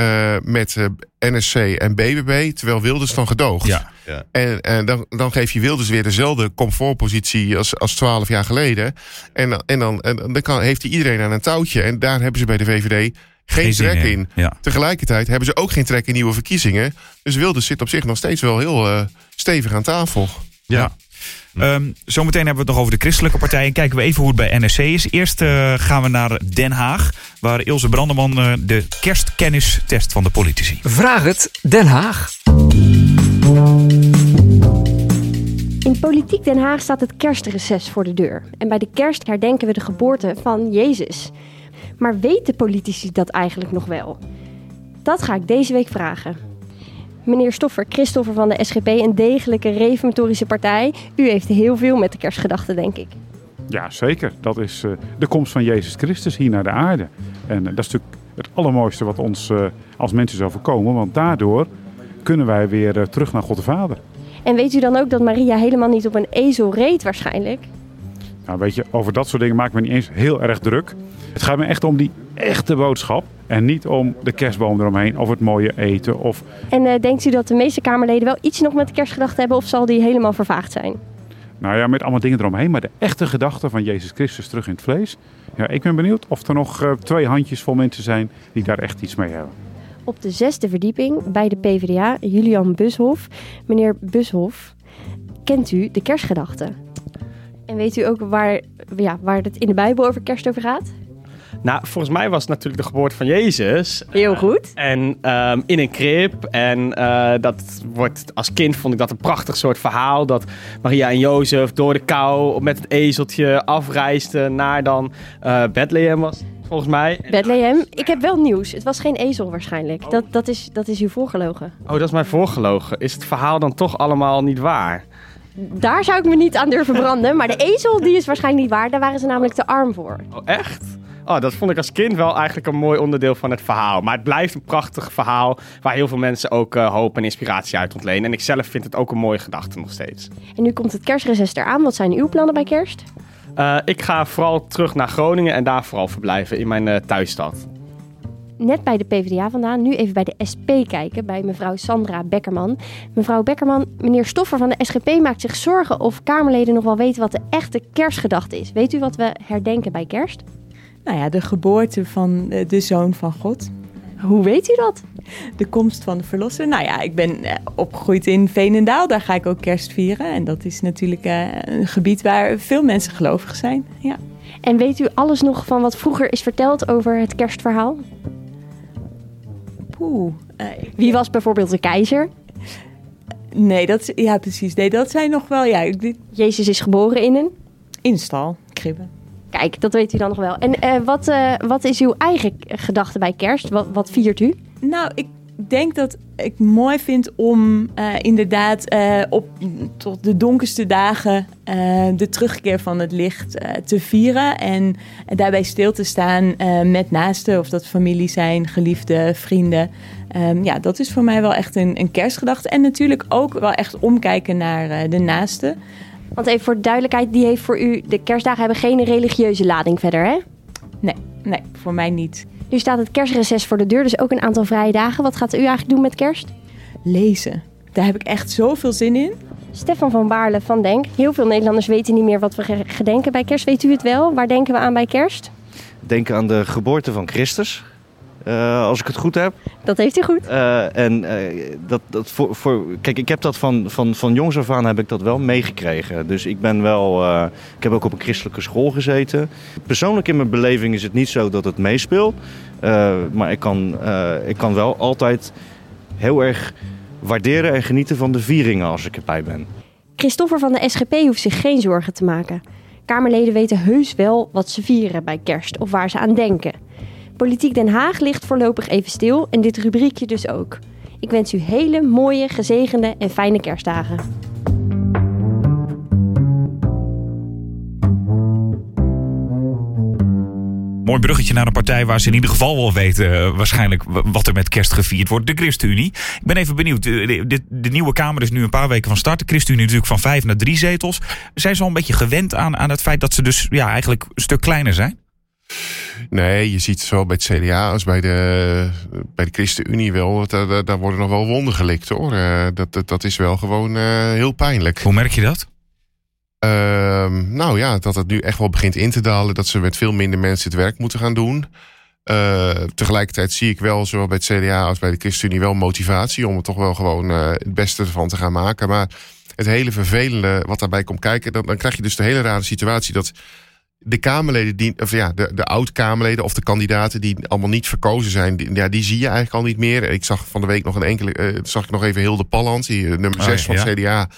Uh, met uh, NSC en BBB, terwijl Wilders dan gedoogt. Ja, ja. En, en dan, dan geef je Wilders weer dezelfde comfortpositie als, als 12 jaar geleden. En, en dan, en dan kan, heeft hij iedereen aan een touwtje. En daar hebben ze bij de VVD geen, trek in. Ja. Tegelijkertijd hebben ze ook geen trek in nieuwe verkiezingen. Dus Wilders zit op zich nog steeds wel heel uh, stevig aan tafel. Ja. Um, zometeen hebben we het nog over de christelijke partijen. Kijken we even hoe het bij NSC is. Eerst uh, gaan we naar Den Haag, waar Ilse Brandeman uh, de kerstkennis test van de politici. Vraag het Den Haag. In Politiek Den Haag staat het kerstreces voor de deur. En bij de kerst herdenken we de geboorte van Jezus. Maar weten politici dat eigenlijk nog wel? Dat ga ik deze week vragen. Meneer Stoffer, Christoffer van de SGP, een degelijke reformatorische partij. U heeft heel veel met de kerstgedachten, denk ik. Ja, zeker. Dat is uh, de komst van Jezus Christus hier naar de aarde. En uh, dat is natuurlijk het allermooiste wat ons uh, als mensen zou voorkomen. Want daardoor kunnen wij weer terug naar God de Vader. En weet u dan ook dat Maria helemaal niet op een ezel reed waarschijnlijk? Nou, weet je, over dat soort dingen maak ik me niet eens heel erg druk. Het gaat me echt om die echte boodschap. En niet om de kerstboom eromheen of het mooie eten. Of... En uh, denkt u dat de meeste Kamerleden wel iets nog met de kerstgedachte hebben of zal die helemaal vervaagd zijn? Nou ja, met allemaal dingen eromheen. Maar de echte gedachte van Jezus Christus terug in het vlees. Ja, ik ben benieuwd of er nog uh, twee handjes vol mensen zijn die daar echt iets mee hebben. Op de zesde verdieping bij de PvdA, Julian Bushof. Meneer Bushof, kent u de kerstgedachte? En weet u ook waar, ja, waar het in de Bijbel over kerst over gaat? Nou, volgens mij was het natuurlijk de geboorte van Jezus. Heel eh, goed. en um, in een krib. En uh, dat wordt, als kind vond ik dat een prachtig soort verhaal. Dat Maria en Jozef door de kou met het ezeltje afreisden naar dan uh, Bethlehem was volgens mij. Bethlehem. Ik heb wel nieuws. Het was geen ezel waarschijnlijk. Oh. Dat, dat, is, dat is uw voorgelogen. Oh, dat is mijn voorgelogen. Is het verhaal dan toch allemaal niet waar? Daar zou ik me niet aan durven branden. Maar de ezel die is waarschijnlijk niet waar. Daar waren ze namelijk te arm voor. Oh, echt? Oh, dat vond ik als kind wel eigenlijk een mooi onderdeel van het verhaal. Maar het blijft een prachtig verhaal waar heel veel mensen ook uh, hoop en inspiratie uit ontlenen. En ik zelf vind het ook een mooie gedachte nog steeds. En nu komt het kerstreces eraan. Wat zijn uw plannen bij kerst? Uh, ik ga vooral terug naar Groningen en daar vooral verblijven in mijn uh, thuisstad. Net bij de PvdA vandaan, nu even bij de SP kijken, bij mevrouw Sandra Beckerman. Mevrouw Beckerman, meneer Stoffer van de SGP maakt zich zorgen of Kamerleden nog wel weten wat de echte kerstgedachte is. Weet u wat we herdenken bij kerst? Nou ja, de geboorte van eh, de zoon van God. Hoe weet u dat? De komst van de verlosser. Nou ja, ik ben eh, opgegroeid in Veenendaal. Daar ga ik ook kerst vieren. En dat is natuurlijk eh, een gebied waar veel mensen gelovig zijn. Ja. En weet u alles nog van wat vroeger is verteld over het kerstverhaal? Poeh. Wie was bijvoorbeeld de keizer? Nee, dat, ja, precies. Nee, dat zijn nog wel... Ja, Jezus is geboren in een? In stal, kribben. Kijk, dat weet u dan nog wel. En uh, wat, uh, wat is uw eigen gedachte bij kerst? Wat, wat viert u? Nou, ik denk dat ik mooi vind om uh, inderdaad op tot de donkerste dagen de terugkeer van het licht te vieren. En daarbij stil te staan met naasten, of dat familie zijn, geliefde, vrienden. Um, ja, dat is voor mij wel echt een, een kerstgedachte. En natuurlijk ook wel echt omkijken naar de naasten. Want even voor de duidelijkheid, die heeft voor u... De kerstdagen hebben geen religieuze lading verder, hè? Nee, nee, voor mij niet. Nu staat het kerstreces voor de deur, dus ook een aantal vrije dagen. Wat gaat u eigenlijk doen met kerst? Lezen. Daar heb ik echt zoveel zin in. Stefan van Baarle van Denk. Heel veel Nederlanders weten niet meer wat we gedenken bij kerst. Weet u het wel? Waar denken we aan bij kerst? Denken aan de geboorte van Christus. Uh, als ik het goed heb. Dat heeft hij goed. Uh, en uh, dat, dat voor, voor, kijk, ik heb dat van, van, van jongs af aan heb ik dat wel meegekregen. Dus ik ben wel, ik heb ook op een christelijke school gezeten. Persoonlijk in mijn beleving is het niet zo dat het meespeelt. maar ik kan, ik kan wel altijd heel erg waarderen en genieten van de vieringen als ik erbij ben. Christoffer van de SGP hoeft zich geen zorgen te maken. Kamerleden weten heus wel wat ze vieren bij kerst of waar ze aan denken. Politiek Den Haag ligt voorlopig even stil en dit rubriekje dus ook. Ik wens u hele mooie, gezegende en fijne kerstdagen. Mooi bruggetje naar een partij waar ze in ieder geval wel weten eh, waarschijnlijk wat er met kerst gevierd wordt. De ChristenUnie. Ik ben even benieuwd. De- de- de nieuwe Kamer is nu een paar weken van start. De ChristenUnie natuurlijk van vijf naar drie zetels. Zijn ze al een beetje gewend aan, aan het feit dat ze dus ja, eigenlijk een stuk kleiner zijn? Nee, je ziet zowel bij het CDA als bij de, bij de ChristenUnie wel. dat Daar, daar- worden nog wel wonden gelikt hoor. Eh, dat, dat, dat is wel gewoon eh, heel pijnlijk. Hoe merk je dat? Ehm, nou ja, dat het nu echt wel begint in te dalen. Dat ze met veel minder mensen het werk moeten gaan doen. Eh, tegelijkertijd zie ik wel, zowel bij het CDA als bij de ChristenUnie, wel motivatie om er toch wel gewoon het beste ervan te gaan maken. Maar het hele vervelende wat daarbij komt kijken, dan, dan krijg je dus de hele rare situatie dat de Kamerleden, die, of ja, de, de oud-Kamerleden of de kandidaten die allemaal niet verkozen zijn, die, ja, die zie je eigenlijk al niet meer. Ik zag van de week nog een enkele, eh, zag ik nog even Hilde Palland, die eh, nummer Oh, 6 van het CDA.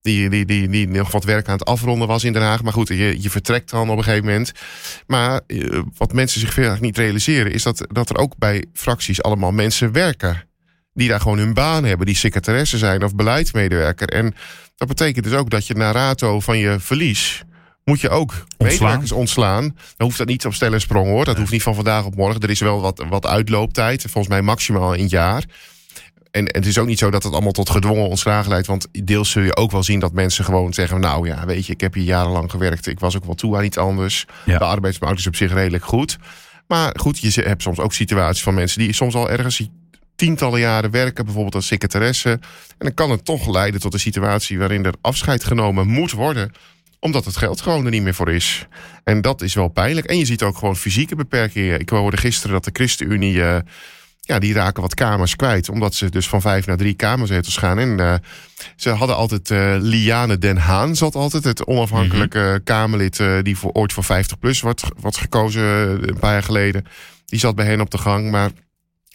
Die, die, die, die nog wat werk aan het afronden was in Den Haag. Maar goed, je, je vertrekt dan op een gegeven moment. Maar eh, wat mensen zich veel niet realiseren... is dat, dat er ook bij fracties allemaal mensen werken. Die daar gewoon hun baan hebben. Die secretaresse zijn of beleidsmedewerker. En dat betekent dus ook dat je na rato van je verlies... moet je ook medewerkers ontslaan. Dan hoeft dat niet op stel en sprong hoor. Dat hoeft niet van vandaag op morgen. Er is wel wat, wat uitlooptijd. Volgens mij maximaal een jaar. En, en het is ook niet zo dat het allemaal tot gedwongen ontslagen leidt. Want deels zul je ook wel zien dat mensen gewoon zeggen... nou ja, weet je, ik heb hier jarenlang gewerkt. Ik was ook wel toe aan iets anders. Ja. De arbeidsmarkt is op zich redelijk goed. Maar goed, je hebt soms ook situaties van mensen... die soms al ergens tientallen jaren werken. Bijvoorbeeld als secretaresse. En dan kan het toch leiden tot een situatie... waarin er afscheid genomen moet worden omdat het geld gewoon er niet meer voor is. En dat is wel pijnlijk. En je ziet ook gewoon fysieke beperkingen. Ik hoorde gisteren dat de ChristenUnie... eh, ja, die raken wat kamers kwijt. Omdat ze dus van vijf naar drie kamerzetels gaan. En eh, ze hadden altijd eh, Liane Den Haan zat altijd. Het onafhankelijke Kamerlid eh, die voor, ooit voor 50 plus wordt, wordt gekozen een paar jaar geleden. Die zat bij hen op de gang. Maar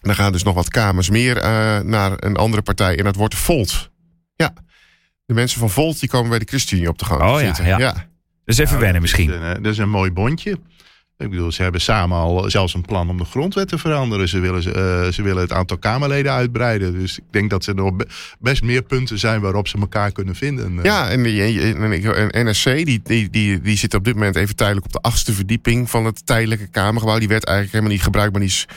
er gaan dus nog wat kamers meer naar een andere partij. En dat wordt Volt. Ja, de mensen van Volt die komen bij de ChristenUnie op de gang Oh ja, zitten. ja. Dus even wennen misschien. Dat is, een, dat is een mooi bondje. Ik bedoel, ze hebben samen al zelfs een plan om de grondwet te veranderen. Ze willen, eh, ze willen het aantal Kamerleden uitbreiden. Dus ik denk dat er nog be- best meer punten zijn waarop ze elkaar kunnen vinden. Eh, Ja, en, en, en, en NSC die, die, die, die zit op dit moment even tijdelijk op de achtste verdieping van het tijdelijke Kamergebouw. Die werd eigenlijk helemaal niet gebruikt, maar die is eh,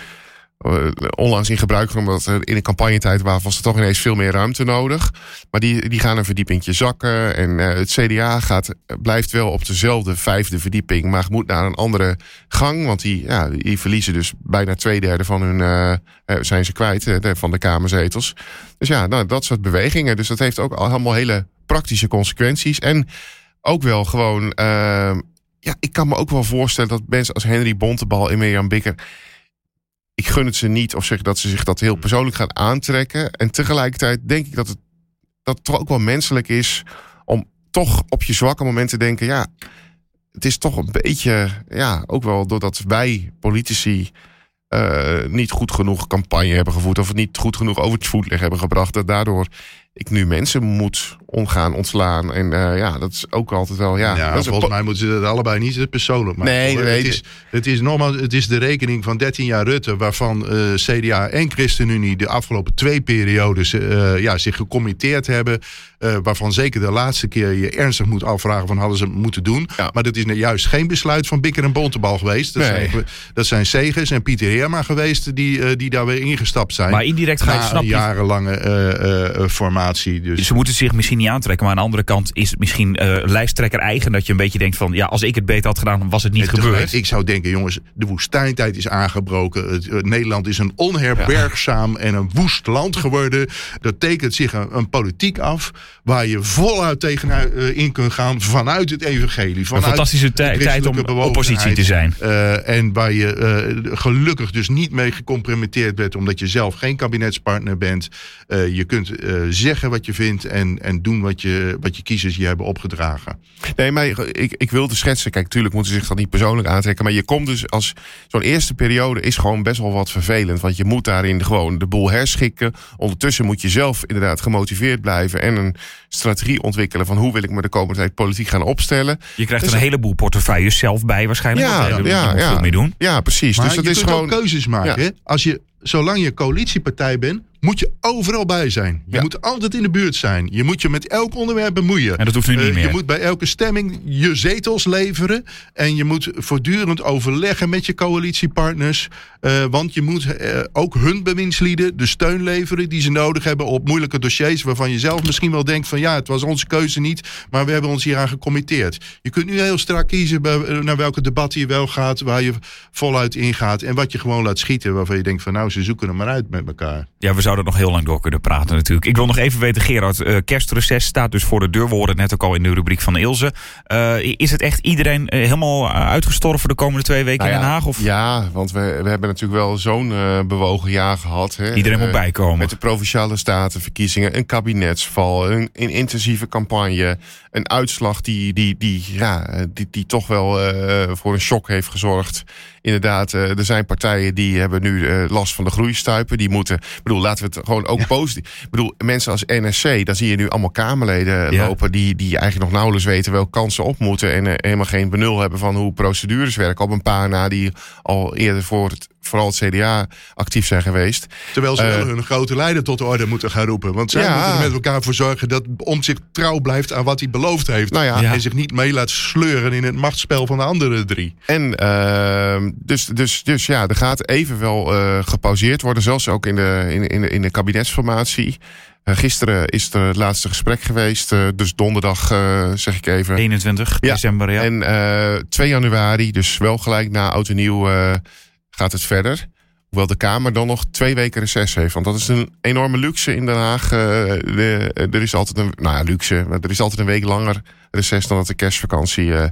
onlangs in gebruik genomen. Omdat in de campagnetijd was, er toch ineens veel meer ruimte nodig. Maar die, die gaan een verdiepingje zakken. En eh, het CDA gaat, blijft wel op dezelfde vijfde verdieping, maar moet naar een andere gang. Want die, ja, die verliezen dus bijna twee derde van hun, eh, eh, zijn ze kwijt, eh, van de Kamerzetels. Dus ja, nou, dat soort bewegingen. Dus dat heeft ook al allemaal hele praktische consequenties. En ook wel gewoon. ja, ik kan me ook wel voorstellen dat mensen als Henry Bontebal en Mirjam Bikker. Ik gun het ze niet of zeg dat ze zich dat heel persoonlijk gaan aantrekken. En tegelijkertijd denk ik dat het, dat het toch ook wel menselijk is om toch op je zwakke moment te denken: ja, het is toch een beetje, ja, ook wel doordat wij politici eh, niet goed genoeg campagne hebben gevoerd. of het niet goed genoeg over het voetlicht hebben gebracht. dat daardoor ik nu mensen moet omgaan, ontslaan. En eh, ja, dat is ook altijd wel. Ja, volgens mij moeten ze dat allebei niet te persoonlijk maken. Nee, nee, het, is, het, is nogmaals, het is de rekening van 13 jaar Rutte... waarvan eh, CDA en ChristenUnie de afgelopen twee periodes... eh, ja, zich gecommitteerd hebben. eh, waarvan zeker de laatste keer je ernstig moet afvragen... van hadden ze het moeten doen. Ja. Maar dat is nou juist geen besluit van Bikker en Bontebal geweest. Dat, Nee. zijn, dat zijn Segers en Pieter Heerma geweest... die, eh, die daar weer ingestapt zijn. Maar indirect ga je, na snap je, jarenlange eh, formatie. Dus Ze moeten zich misschien niet aantrekken. Maar aan de andere kant is het misschien eh, lijsttrekker eigen. Dat je een beetje denkt van... Ja, als ik het beter had gedaan, was het niet gebeurd. Ik zou denken, jongens, de woestijntijd is aangebroken. Het, eh, Nederland is een onherbergzaam en een woest land geworden. Dat tekent zich een, een politiek af waar je voluit tegen eh, in kunt gaan vanuit het evangelie. Een Vanuit fantastische de tij- tijd om oppositie te zijn. En waar je gelukkig dus niet mee gecompromitteerd bent... omdat je zelf geen kabinetspartner bent. Je kunt zeggen zeggen wat je vindt en, en doen wat je, wat je kiezers je hebben opgedragen. Nee, maar ik, ik wilde schetsen. Kijk, natuurlijk moeten ze zich dat niet persoonlijk aantrekken. Maar je komt dus als zo'n eerste periode is gewoon best wel wat vervelend. Want je moet daarin gewoon de boel herschikken. Ondertussen moet je zelf inderdaad gemotiveerd blijven. En een strategie ontwikkelen van hoe wil ik me de komende tijd politiek gaan opstellen. Je krijgt Dus- een heleboel portefeuilles zelf bij waarschijnlijk. Ja, ja, ja. veel mee doen. Ja, precies. Maar dus dat je is kunt gewoon. keuzes maken. Ja. Als je, zolang je coalitiepartij bent, moet je overal bij zijn. Je Ja. moet altijd in de buurt zijn. Je moet je met elk onderwerp bemoeien. En dat hoeft nu niet Eh, meer. Je moet bij elke stemming je zetels leveren. En je moet voortdurend overleggen met je coalitiepartners. Eh, want je moet eh, ook hun bewindslieden de steun leveren die ze nodig hebben op moeilijke dossiers. Waarvan je zelf misschien wel denkt van ja, het was onze keuze niet. Maar we hebben ons hieraan gecommitteerd. Je kunt nu heel strak kiezen bij, naar welke debatten je wel gaat. Waar je voluit ingaat. En wat je gewoon laat schieten. Waarvan je denkt van nou, ze zoeken er maar uit met elkaar. Ja, we zouden nog heel lang door kunnen praten natuurlijk. Ik wil nog even weten, Gerard, eh, kerstreces staat dus voor de deur. We hoorden net ook al in de rubriek van Ilse. Eh, is het echt iedereen eh, helemaal uitgestorven de komende twee weken Nou in Den Haag? Of Ja, want we, we hebben natuurlijk wel zo'n bewogen jaar gehad. Hè. iedereen moet bijkomen? Met de provinciale statenverkiezingen, een kabinetsval, een, een intensieve campagne, een uitslag die, die, die, ja, die, die toch wel voor een shock heeft gezorgd. Inderdaad, eh, er zijn partijen die hebben nu eh, last van de groeistuipen. Die moeten, ik bedoel, laten we het gewoon ook positief. Ik bedoel, mensen als NSC, daar zie je nu allemaal Kamerleden Ja. lopen die, die eigenlijk nog nauwelijks weten welke kansen op moeten. En eh, helemaal geen benul hebben van hoe procedures werken. Op een paar na die al eerder voor het, vooral het CDA actief zijn geweest. Terwijl ze Eh, wel hun grote leider tot de orde moeten gaan roepen. Want zij Ja. moeten er met elkaar voor zorgen dat Omtzigt trouw blijft aan wat hij beloofd heeft. Nou ja, Ja. En zich niet mee laat sleuren in het machtsspel van de andere drie. En ehm, dus, dus, dus ja, er gaat even wel eh, gepauzeerd worden, zelfs ook in de, in, in, de- in de kabinetsformatie. Eh, gisteren is er het laatste gesprek geweest, eh, dus donderdag eh, zeg ik even. 21 Ja, december, ja. En eh 2 januari, dus wel gelijk na oud en nieuw, eh, gaat het verder. Hoewel de Kamer dan nog twee weken reces heeft. Want dat is een enorme luxe in Den Haag. Eh, de- er is altijd een, nou ja, luxe. Er is altijd een week langer reces dan dat de kerstvakantie eh,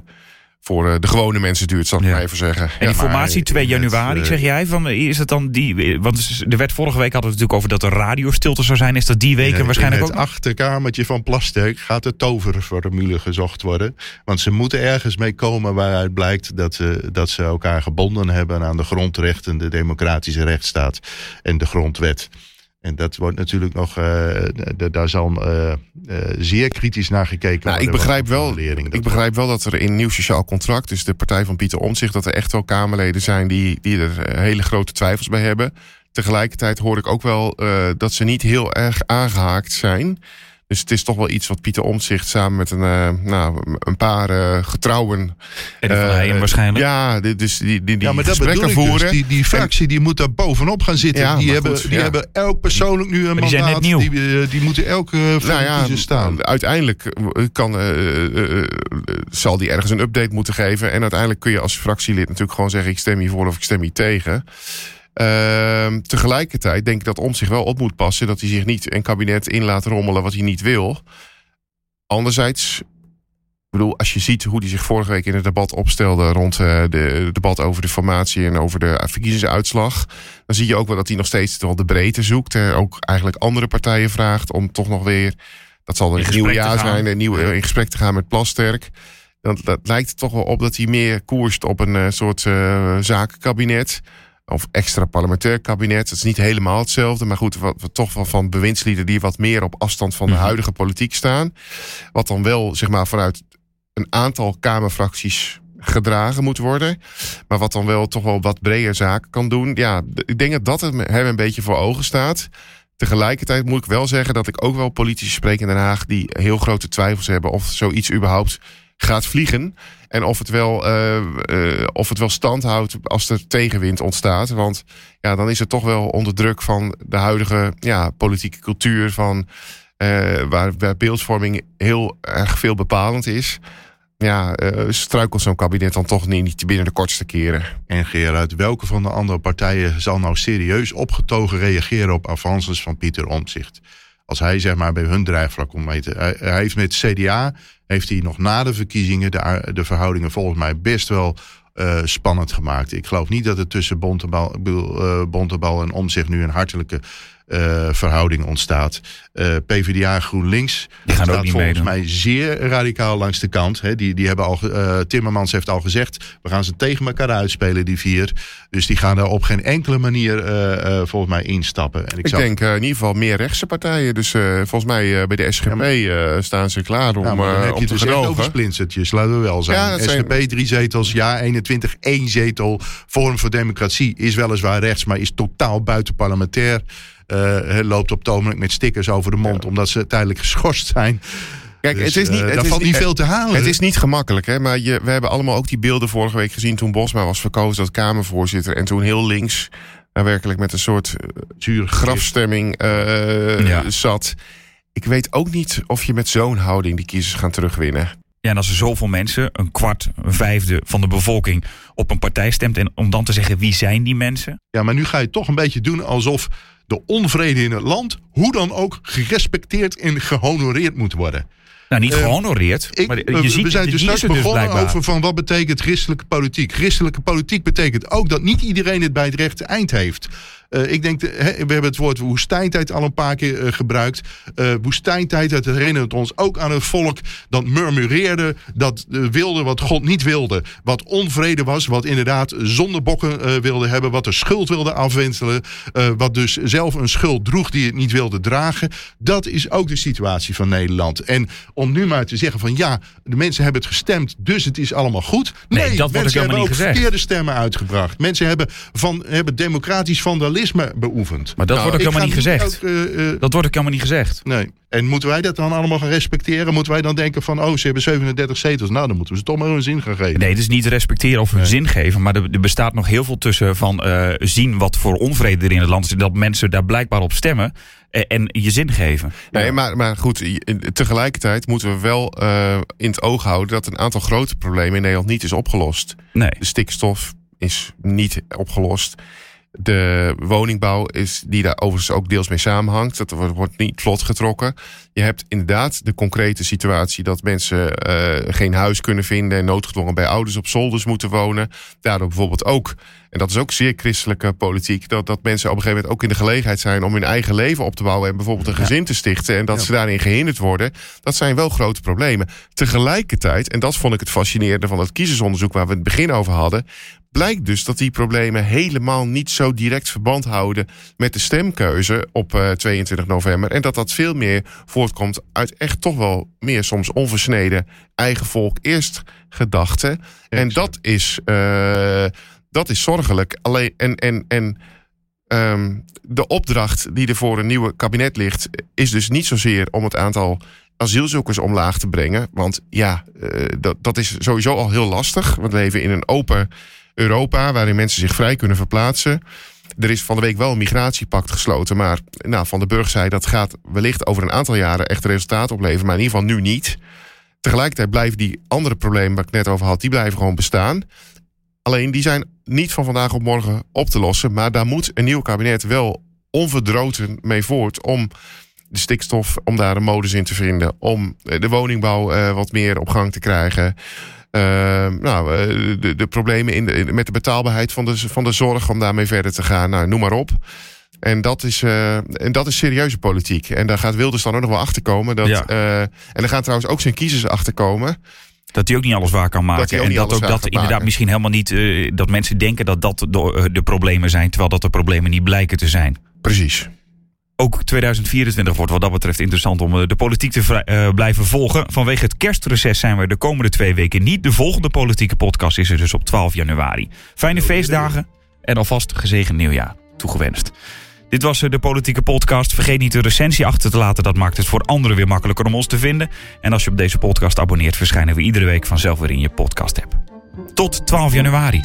voor eh, de gewone mensen duurt, zal ik Ja. maar even zeggen. En Ja. die formatie 2 het, januari, eh, zeg jij? Van, is het dan die, want er werd vorige week hadden we het natuurlijk over dat er radiostilte zou zijn. Is dat die weken in, waarschijnlijk in ook? het nog? achterkamertje van Plasterk gaat de toverformule gezocht worden. Want ze moeten ergens mee komen waaruit blijkt dat ze, dat ze elkaar gebonden hebben aan de grondrechten, de democratische rechtsstaat en de grondwet. En dat wordt natuurlijk nog, eh, daar zal eh, eh, zeer kritisch naar gekeken Nou, ik worden. begrijp, wat voor wel, ik begrijp wel dat er in Nieuw Sociaal Contract, dus de partij van Pieter Omtzigt, dat er echt wel Kamerleden zijn die, die er hele grote twijfels bij hebben. Tegelijkertijd hoor ik ook wel dat ze niet heel erg aangehaakt zijn. Dus het is toch wel iets wat Pieter Omtzigt samen met een, eh, nou, een paar eh, getrouwen. En die van eh, Heijen waarschijnlijk. Ja, die, dus die, die, die ja, maar dat gesprekken bedoel ik voeren. dus. Die, die fractie die moet daar bovenop gaan zitten. Ja, die hebben, goed, die ja. hebben elk persoonlijk nu een die zijn mandaat. net nieuw. Die, eh, die moeten elk eh, voor Nou ja, staan. uiteindelijk kan, zal die ergens een update moeten geven. En uiteindelijk kun je als fractielid natuurlijk gewoon zeggen: ik stem hiervoor of ik stem hier tegen. Ehm, tegelijkertijd denk ik dat om zich wel op moet passen dat hij zich niet een kabinet in laat rommelen wat hij niet wil. Anderzijds, ik bedoel, als je ziet hoe hij zich vorige week in het debat opstelde rond eh, de het debat over de formatie en over de verkiezingsuitslag, dan zie je ook wel dat hij nog steeds wel de breedte zoekt. En ook eigenlijk andere partijen vraagt om toch nog weer, dat zal een nieuw jaar zijn, een nieuw, in gesprek te gaan met Plasterk. Dan dat lijkt er toch wel op dat hij meer koerst op een eh, soort eh, zakenkabinet. Of extra parlementair kabinet. Dat is niet helemaal hetzelfde. Maar goed, wat, wat toch wel van bewindslieden die wat meer op afstand van de Mhm. huidige politiek staan. Wat dan wel, zeg maar, vanuit een aantal Kamerfracties gedragen moet worden. Maar wat dan wel toch wel wat breder zaken kan doen. Ja, ik denk dat dat hem hem een beetje voor ogen staat. Tegelijkertijd moet ik wel zeggen dat ik ook wel politici spreek in Den Haag die heel grote twijfels hebben of zoiets überhaupt gaat vliegen. En of het wel, eh, eh, of het wel stand houdt als er tegenwind ontstaat. Want ja, dan is het toch wel onder druk van de huidige ja, politieke cultuur. Van, eh, waar, waar beeldvorming heel erg veel bepalend is. Ja, struikelt zo'n kabinet dan toch niet, niet binnen de kortste keren. En Gerard, welke van de andere partijen zal nou serieus opgetogen reageren op avances van Pieter Omtzigt? Als hij zeg maar bij hun dreigvlak om mee. Hij, heeft met CDA, heeft hij nog na de verkiezingen de, de verhoudingen volgens mij best wel eh, spannend gemaakt. Ik geloof niet dat het tussen Bontebal, eh, Bontebal en Omtzigt nu een hartelijke eh, verhouding ontstaat. Eh, PvdA GroenLinks Die gaan ook staat niet volgens meedoen. mij zeer radicaal langs de kant. Hè. Die, die hebben al, eh, Timmermans heeft al gezegd, we gaan ze tegen elkaar uitspelen, die vier. Dus die gaan er op geen enkele manier eh, eh, volgens mij instappen. En Ik zag- denk in ieder geval meer rechtse partijen. Dus eh, volgens mij eh, bij de SGP eh, staan ze klaar om, Ja, maar dan eh, heb om je te dus over splintertjes, laten we wel zijn. Ja, dat zijn- SGP drie zetels, ja, 21, één zetel. Forum voor Democratie is weliswaar rechts, maar is totaal buitenparlementair. Eh loopt op het ogenblik met stickers over de mond, omdat ze tijdelijk geschorst zijn. Kijk, Dus, het is niet, eh, het daar is valt niet veel te halen. Het is niet gemakkelijk, hè? maar je, we hebben allemaal ook die beelden vorige week gezien toen Bosma was verkozen tot Kamervoorzitter. En toen heel links daar werkelijk met een soort Zuur grafstemming eh, Ja. zat. Ik weet ook niet of je met zo'n houding die kiezers gaan terugwinnen. Ja, en als er zoveel mensen, een kwart, een vijfde van de bevolking, op een partij stemt. En om dan te zeggen wie zijn die mensen? Ja, maar nu ga je toch een beetje doen alsof de onvrede in het land, hoe dan ook, gerespecteerd en gehonoreerd moet worden. Nou, niet Eh, gehonoreerd. Ik, maar je ziet we zijn dus straks dus begonnen over van wat betekent christelijke politiek. Christelijke politiek betekent ook dat niet iedereen het bij het rechte eind heeft. Eh, ik denk, de- we hebben het woord woestijntijd al een paar keer eh, gebruikt. Eh woestijntijd, dat herinnert ons ook aan het volk dat murmureerde, dat wilde wat God niet wilde. Wat onvrede was, wat inderdaad zondebokken wilde hebben, wat de schuld wilde afwenselen, eh, wat dus zelf een schuld droeg die het niet wilde dragen. Dat is ook de situatie van Nederland. En om nu maar te zeggen van ja, de mensen hebben het gestemd, dus het is allemaal goed. Nee, Nee, dat wordt ook mensen hebben ook gezegd. verkeerde stemmen uitgebracht. Mensen hebben, van, hebben democratisch vandalisme beoefend. Maar dat Nou, wordt ook Ik helemaal niet gezegd. ook, eh, eh, Dat wordt ook helemaal niet gezegd. nee. En moeten wij dat dan allemaal gaan respecteren? Moeten wij dan denken van, oh, ze hebben 37 zetels. Nou, dan moeten we ze toch maar hun zin gaan geven. Nee, het is niet respecteren of hun zin geven. Maar er, er bestaat nog heel veel tussen van eh, zien wat voor onvrede er in het land is. En dat mensen daar blijkbaar op stemmen. en je zin geven. Nee, maar, maar goed, tegelijkertijd moeten we wel eh, in het oog houden dat een aantal grote problemen in Nederland niet is opgelost. Nee. De stikstof is niet opgelost. De woningbouw is, die daar overigens ook deels mee samenhangt, dat wordt, niet vlot getrokken. Je hebt inderdaad de concrete situatie dat mensen eh, geen huis kunnen vinden en noodgedwongen bij ouders op zolders moeten wonen. Daardoor bijvoorbeeld ook, en dat is ook zeer christelijke politiek, dat, dat mensen op een gegeven moment ook in de gelegenheid zijn om hun eigen leven op te bouwen en bijvoorbeeld een gezin te stichten en dat ze daarin gehinderd worden. Dat zijn wel grote problemen. Tegelijkertijd, en dat vond ik het fascinerende van het kiezersonderzoek waar we het begin over hadden, blijkt dus dat die problemen helemaal niet zo direct verband houden met de stemkeuze op eh, 22 november. En dat dat veel meer voortkomt uit echt toch wel meer soms onversneden eigen volk eerst gedachten. En dat is, eh, dat is zorgelijk. Alleen, en en, en ehm, de opdracht die er voor een nieuwe kabinet ligt, is dus niet zozeer om het aantal asielzoekers omlaag te brengen. Want ja, eh, dat, dat is sowieso al heel lastig. We leven in een open Europa waarin mensen zich vrij kunnen verplaatsen. Er is van de week wel een migratiepact gesloten. Maar nou, Van de Burg zei dat gaat wellicht over een aantal jaren echt resultaat opleveren. Maar in ieder geval nu niet. Tegelijkertijd blijven die andere problemen waar ik net over had, die blijven gewoon bestaan. Alleen die zijn niet van vandaag op morgen op te lossen. Maar daar moet een nieuw kabinet wel onverdroten mee voort om de stikstof, om daar een modus in te vinden. Om eh, de woningbouw eh, wat meer op gang te krijgen. Eh, nou, eh, de, de problemen in de, in- met de betaalbaarheid van de, van de zorg, om daarmee verder te gaan. Nou, noem maar op. En dat, is, en dat is serieuze politiek. En daar gaat Wilders dan ook nog wel achter komen. Dat, Ja. en er gaan trouwens ook zijn kiezers achter komen. Dat hij ook niet alles waar kan maken. Dat en dat ook dat inderdaad maken. misschien helemaal niet. eh, dat mensen denken dat dat de, eh, de problemen zijn. Terwijl dat de problemen niet blijken te zijn. Precies. Ook 2024 wordt wat dat betreft interessant om eh, de politiek te blijven volgen. Vanwege het kerstreces zijn we de komende twee weken niet. De volgende politieke podcast is er dus op 12 januari. Fijne feestdagen en alvast gezegend nieuwjaar toegewenst. Dit was eh, de Politieke Podcast. Vergeet niet de recensie achter te laten. Dat maakt het voor anderen weer makkelijker om ons te vinden. En als je op deze podcast abonneert, verschijnen we iedere week vanzelf weer in je podcast-app. Tot 12 januari.